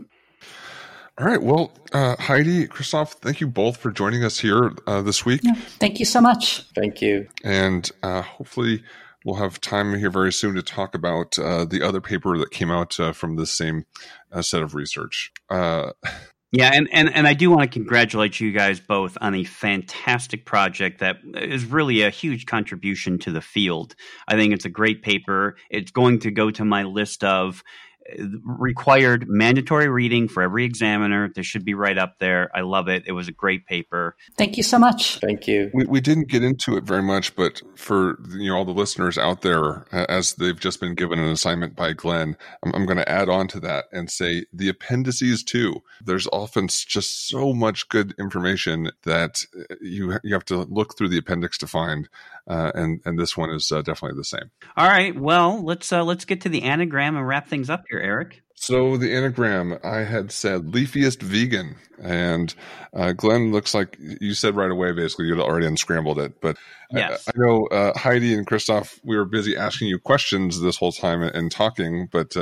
Speaker 1: All right. Well, uh, Heidi, Christophe, thank you both for joining us here uh, this week. Yeah,
Speaker 4: thank you so much.
Speaker 3: Thank you.
Speaker 1: And uh, hopefully, we'll have time here very soon to talk about uh, the other paper that came out uh, from the same uh, set of research.
Speaker 2: Yeah, and, and, and I do want to congratulate you guys both on a fantastic project that is really a huge contribution to the field. I think it's a great paper. It's going to go to my list of required mandatory reading for every examiner. This should be right up there. I love it. It was a great paper.
Speaker 4: Thank you so much.
Speaker 3: Thank you.
Speaker 1: We, we didn't get into it very much, but for you know all the listeners out there, as they've just been given an assignment by Glenn, I'm, I'm going to add on to that and say the appendices too. There's often just so much good information that uh, you you have to look through the appendix to find, uh, and and this one is uh, definitely the same.
Speaker 2: All right. Well, let's uh, let's get to the anagram and wrap things up here. Eric?
Speaker 1: So the anagram, I had said leafiest vegan, and uh, Glenn looks like you said right away. Basically, you'd already unscrambled it, but
Speaker 2: yes.
Speaker 1: I, I know uh, Heidi and Christophe. We were busy asking you questions this whole time and, and talking, but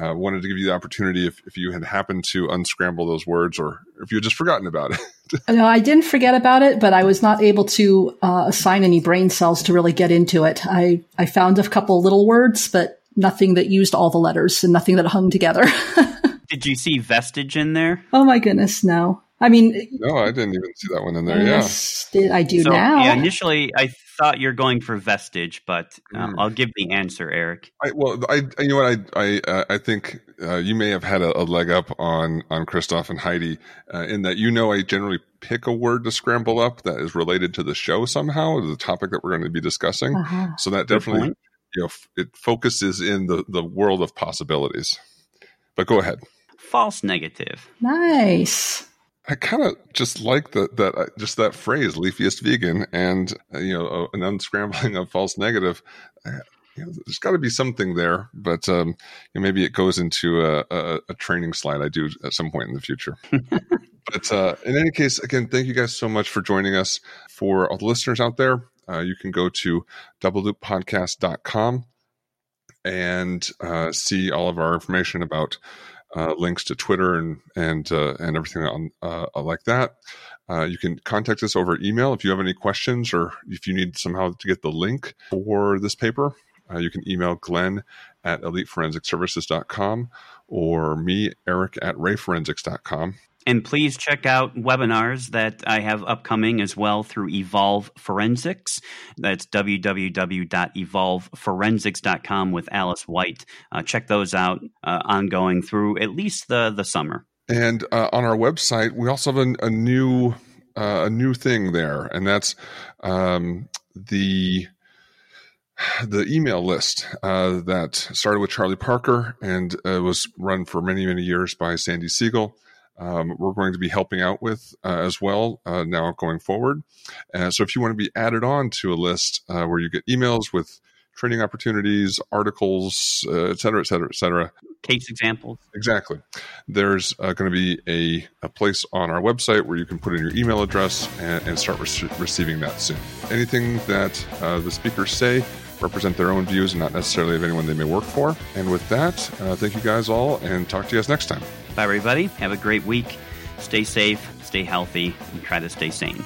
Speaker 1: uh, wanted to give you the opportunity if, if you had happened to unscramble those words, or if you had just forgotten about it.
Speaker 4: no, I didn't forget about it, but I was not able to uh, assign any brain cells to really get into it. I I found a couple little words, but nothing that used all the letters and nothing that hung together.
Speaker 2: Did you see vestige in there?
Speaker 4: Oh my goodness, no. I mean,
Speaker 1: no, I didn't even see that one in there. Yes, yeah,
Speaker 4: I do so, now.
Speaker 2: Yeah, initially I thought you're going for vestige, but um, mm. I'll give the answer, Eric.
Speaker 1: I, well, I you know what I I uh, I think uh, you may have had a, a, leg up on on Christophe and Heidi uh, in that you know I generally pick a word to scramble up that is related to the show somehow, the topic that we're going to be discussing. Uh-huh. So that definitely you know it focuses in the the world of possibilities. But go ahead.
Speaker 2: False negative.
Speaker 4: Nice.
Speaker 1: I kind of just like that that uh, just that phrase leafiest vegan and uh, you know an unscrambling of false negative. Uh, you know, there's got to be something there, but um, you know, maybe it goes into a, a, a, training slide I do at some point in the future. but uh, in any case, again, thank you guys so much for joining us. For all the listeners out there, uh, you can go to doublelooppodcast.com and uh, see all of our information about uh, links to Twitter and and uh, and everything on uh, like that. Uh, you can contact us over email if you have any questions or if you need somehow to get the link for this paper. you can email Glenn at eliteforensicservices.com or me, Eric, at rayforensics.com.
Speaker 2: And please check out webinars that I have upcoming as well through Evolve Forensics. That's www.evolveforensics.com with Alice White. Uh, check those out uh, ongoing through at least the, the summer.
Speaker 1: And uh, on our website, we also have a, a new uh, a new thing there, and that's um, the the email list uh, that started with Charlie Parker and uh, was run for many many years by Sandy Siegel um, we're going to be helping out with uh, as well uh, now going forward. Uh, so if you want to be added on to a list uh, where you get emails with training opportunities, articles, uh, et cetera, et cetera, et cetera.
Speaker 2: Case examples.
Speaker 1: Exactly. There's uh, going to be a, a, place on our website where you can put in your email address and, and start re- receiving that soon. Anything that the speakers say represent their own views and not necessarily of anyone they may work for. And with that, uh, thank you guys all and talk to you guys next time.
Speaker 2: Bye, everybody. Have a great week. Stay safe, stay healthy, and try to stay sane.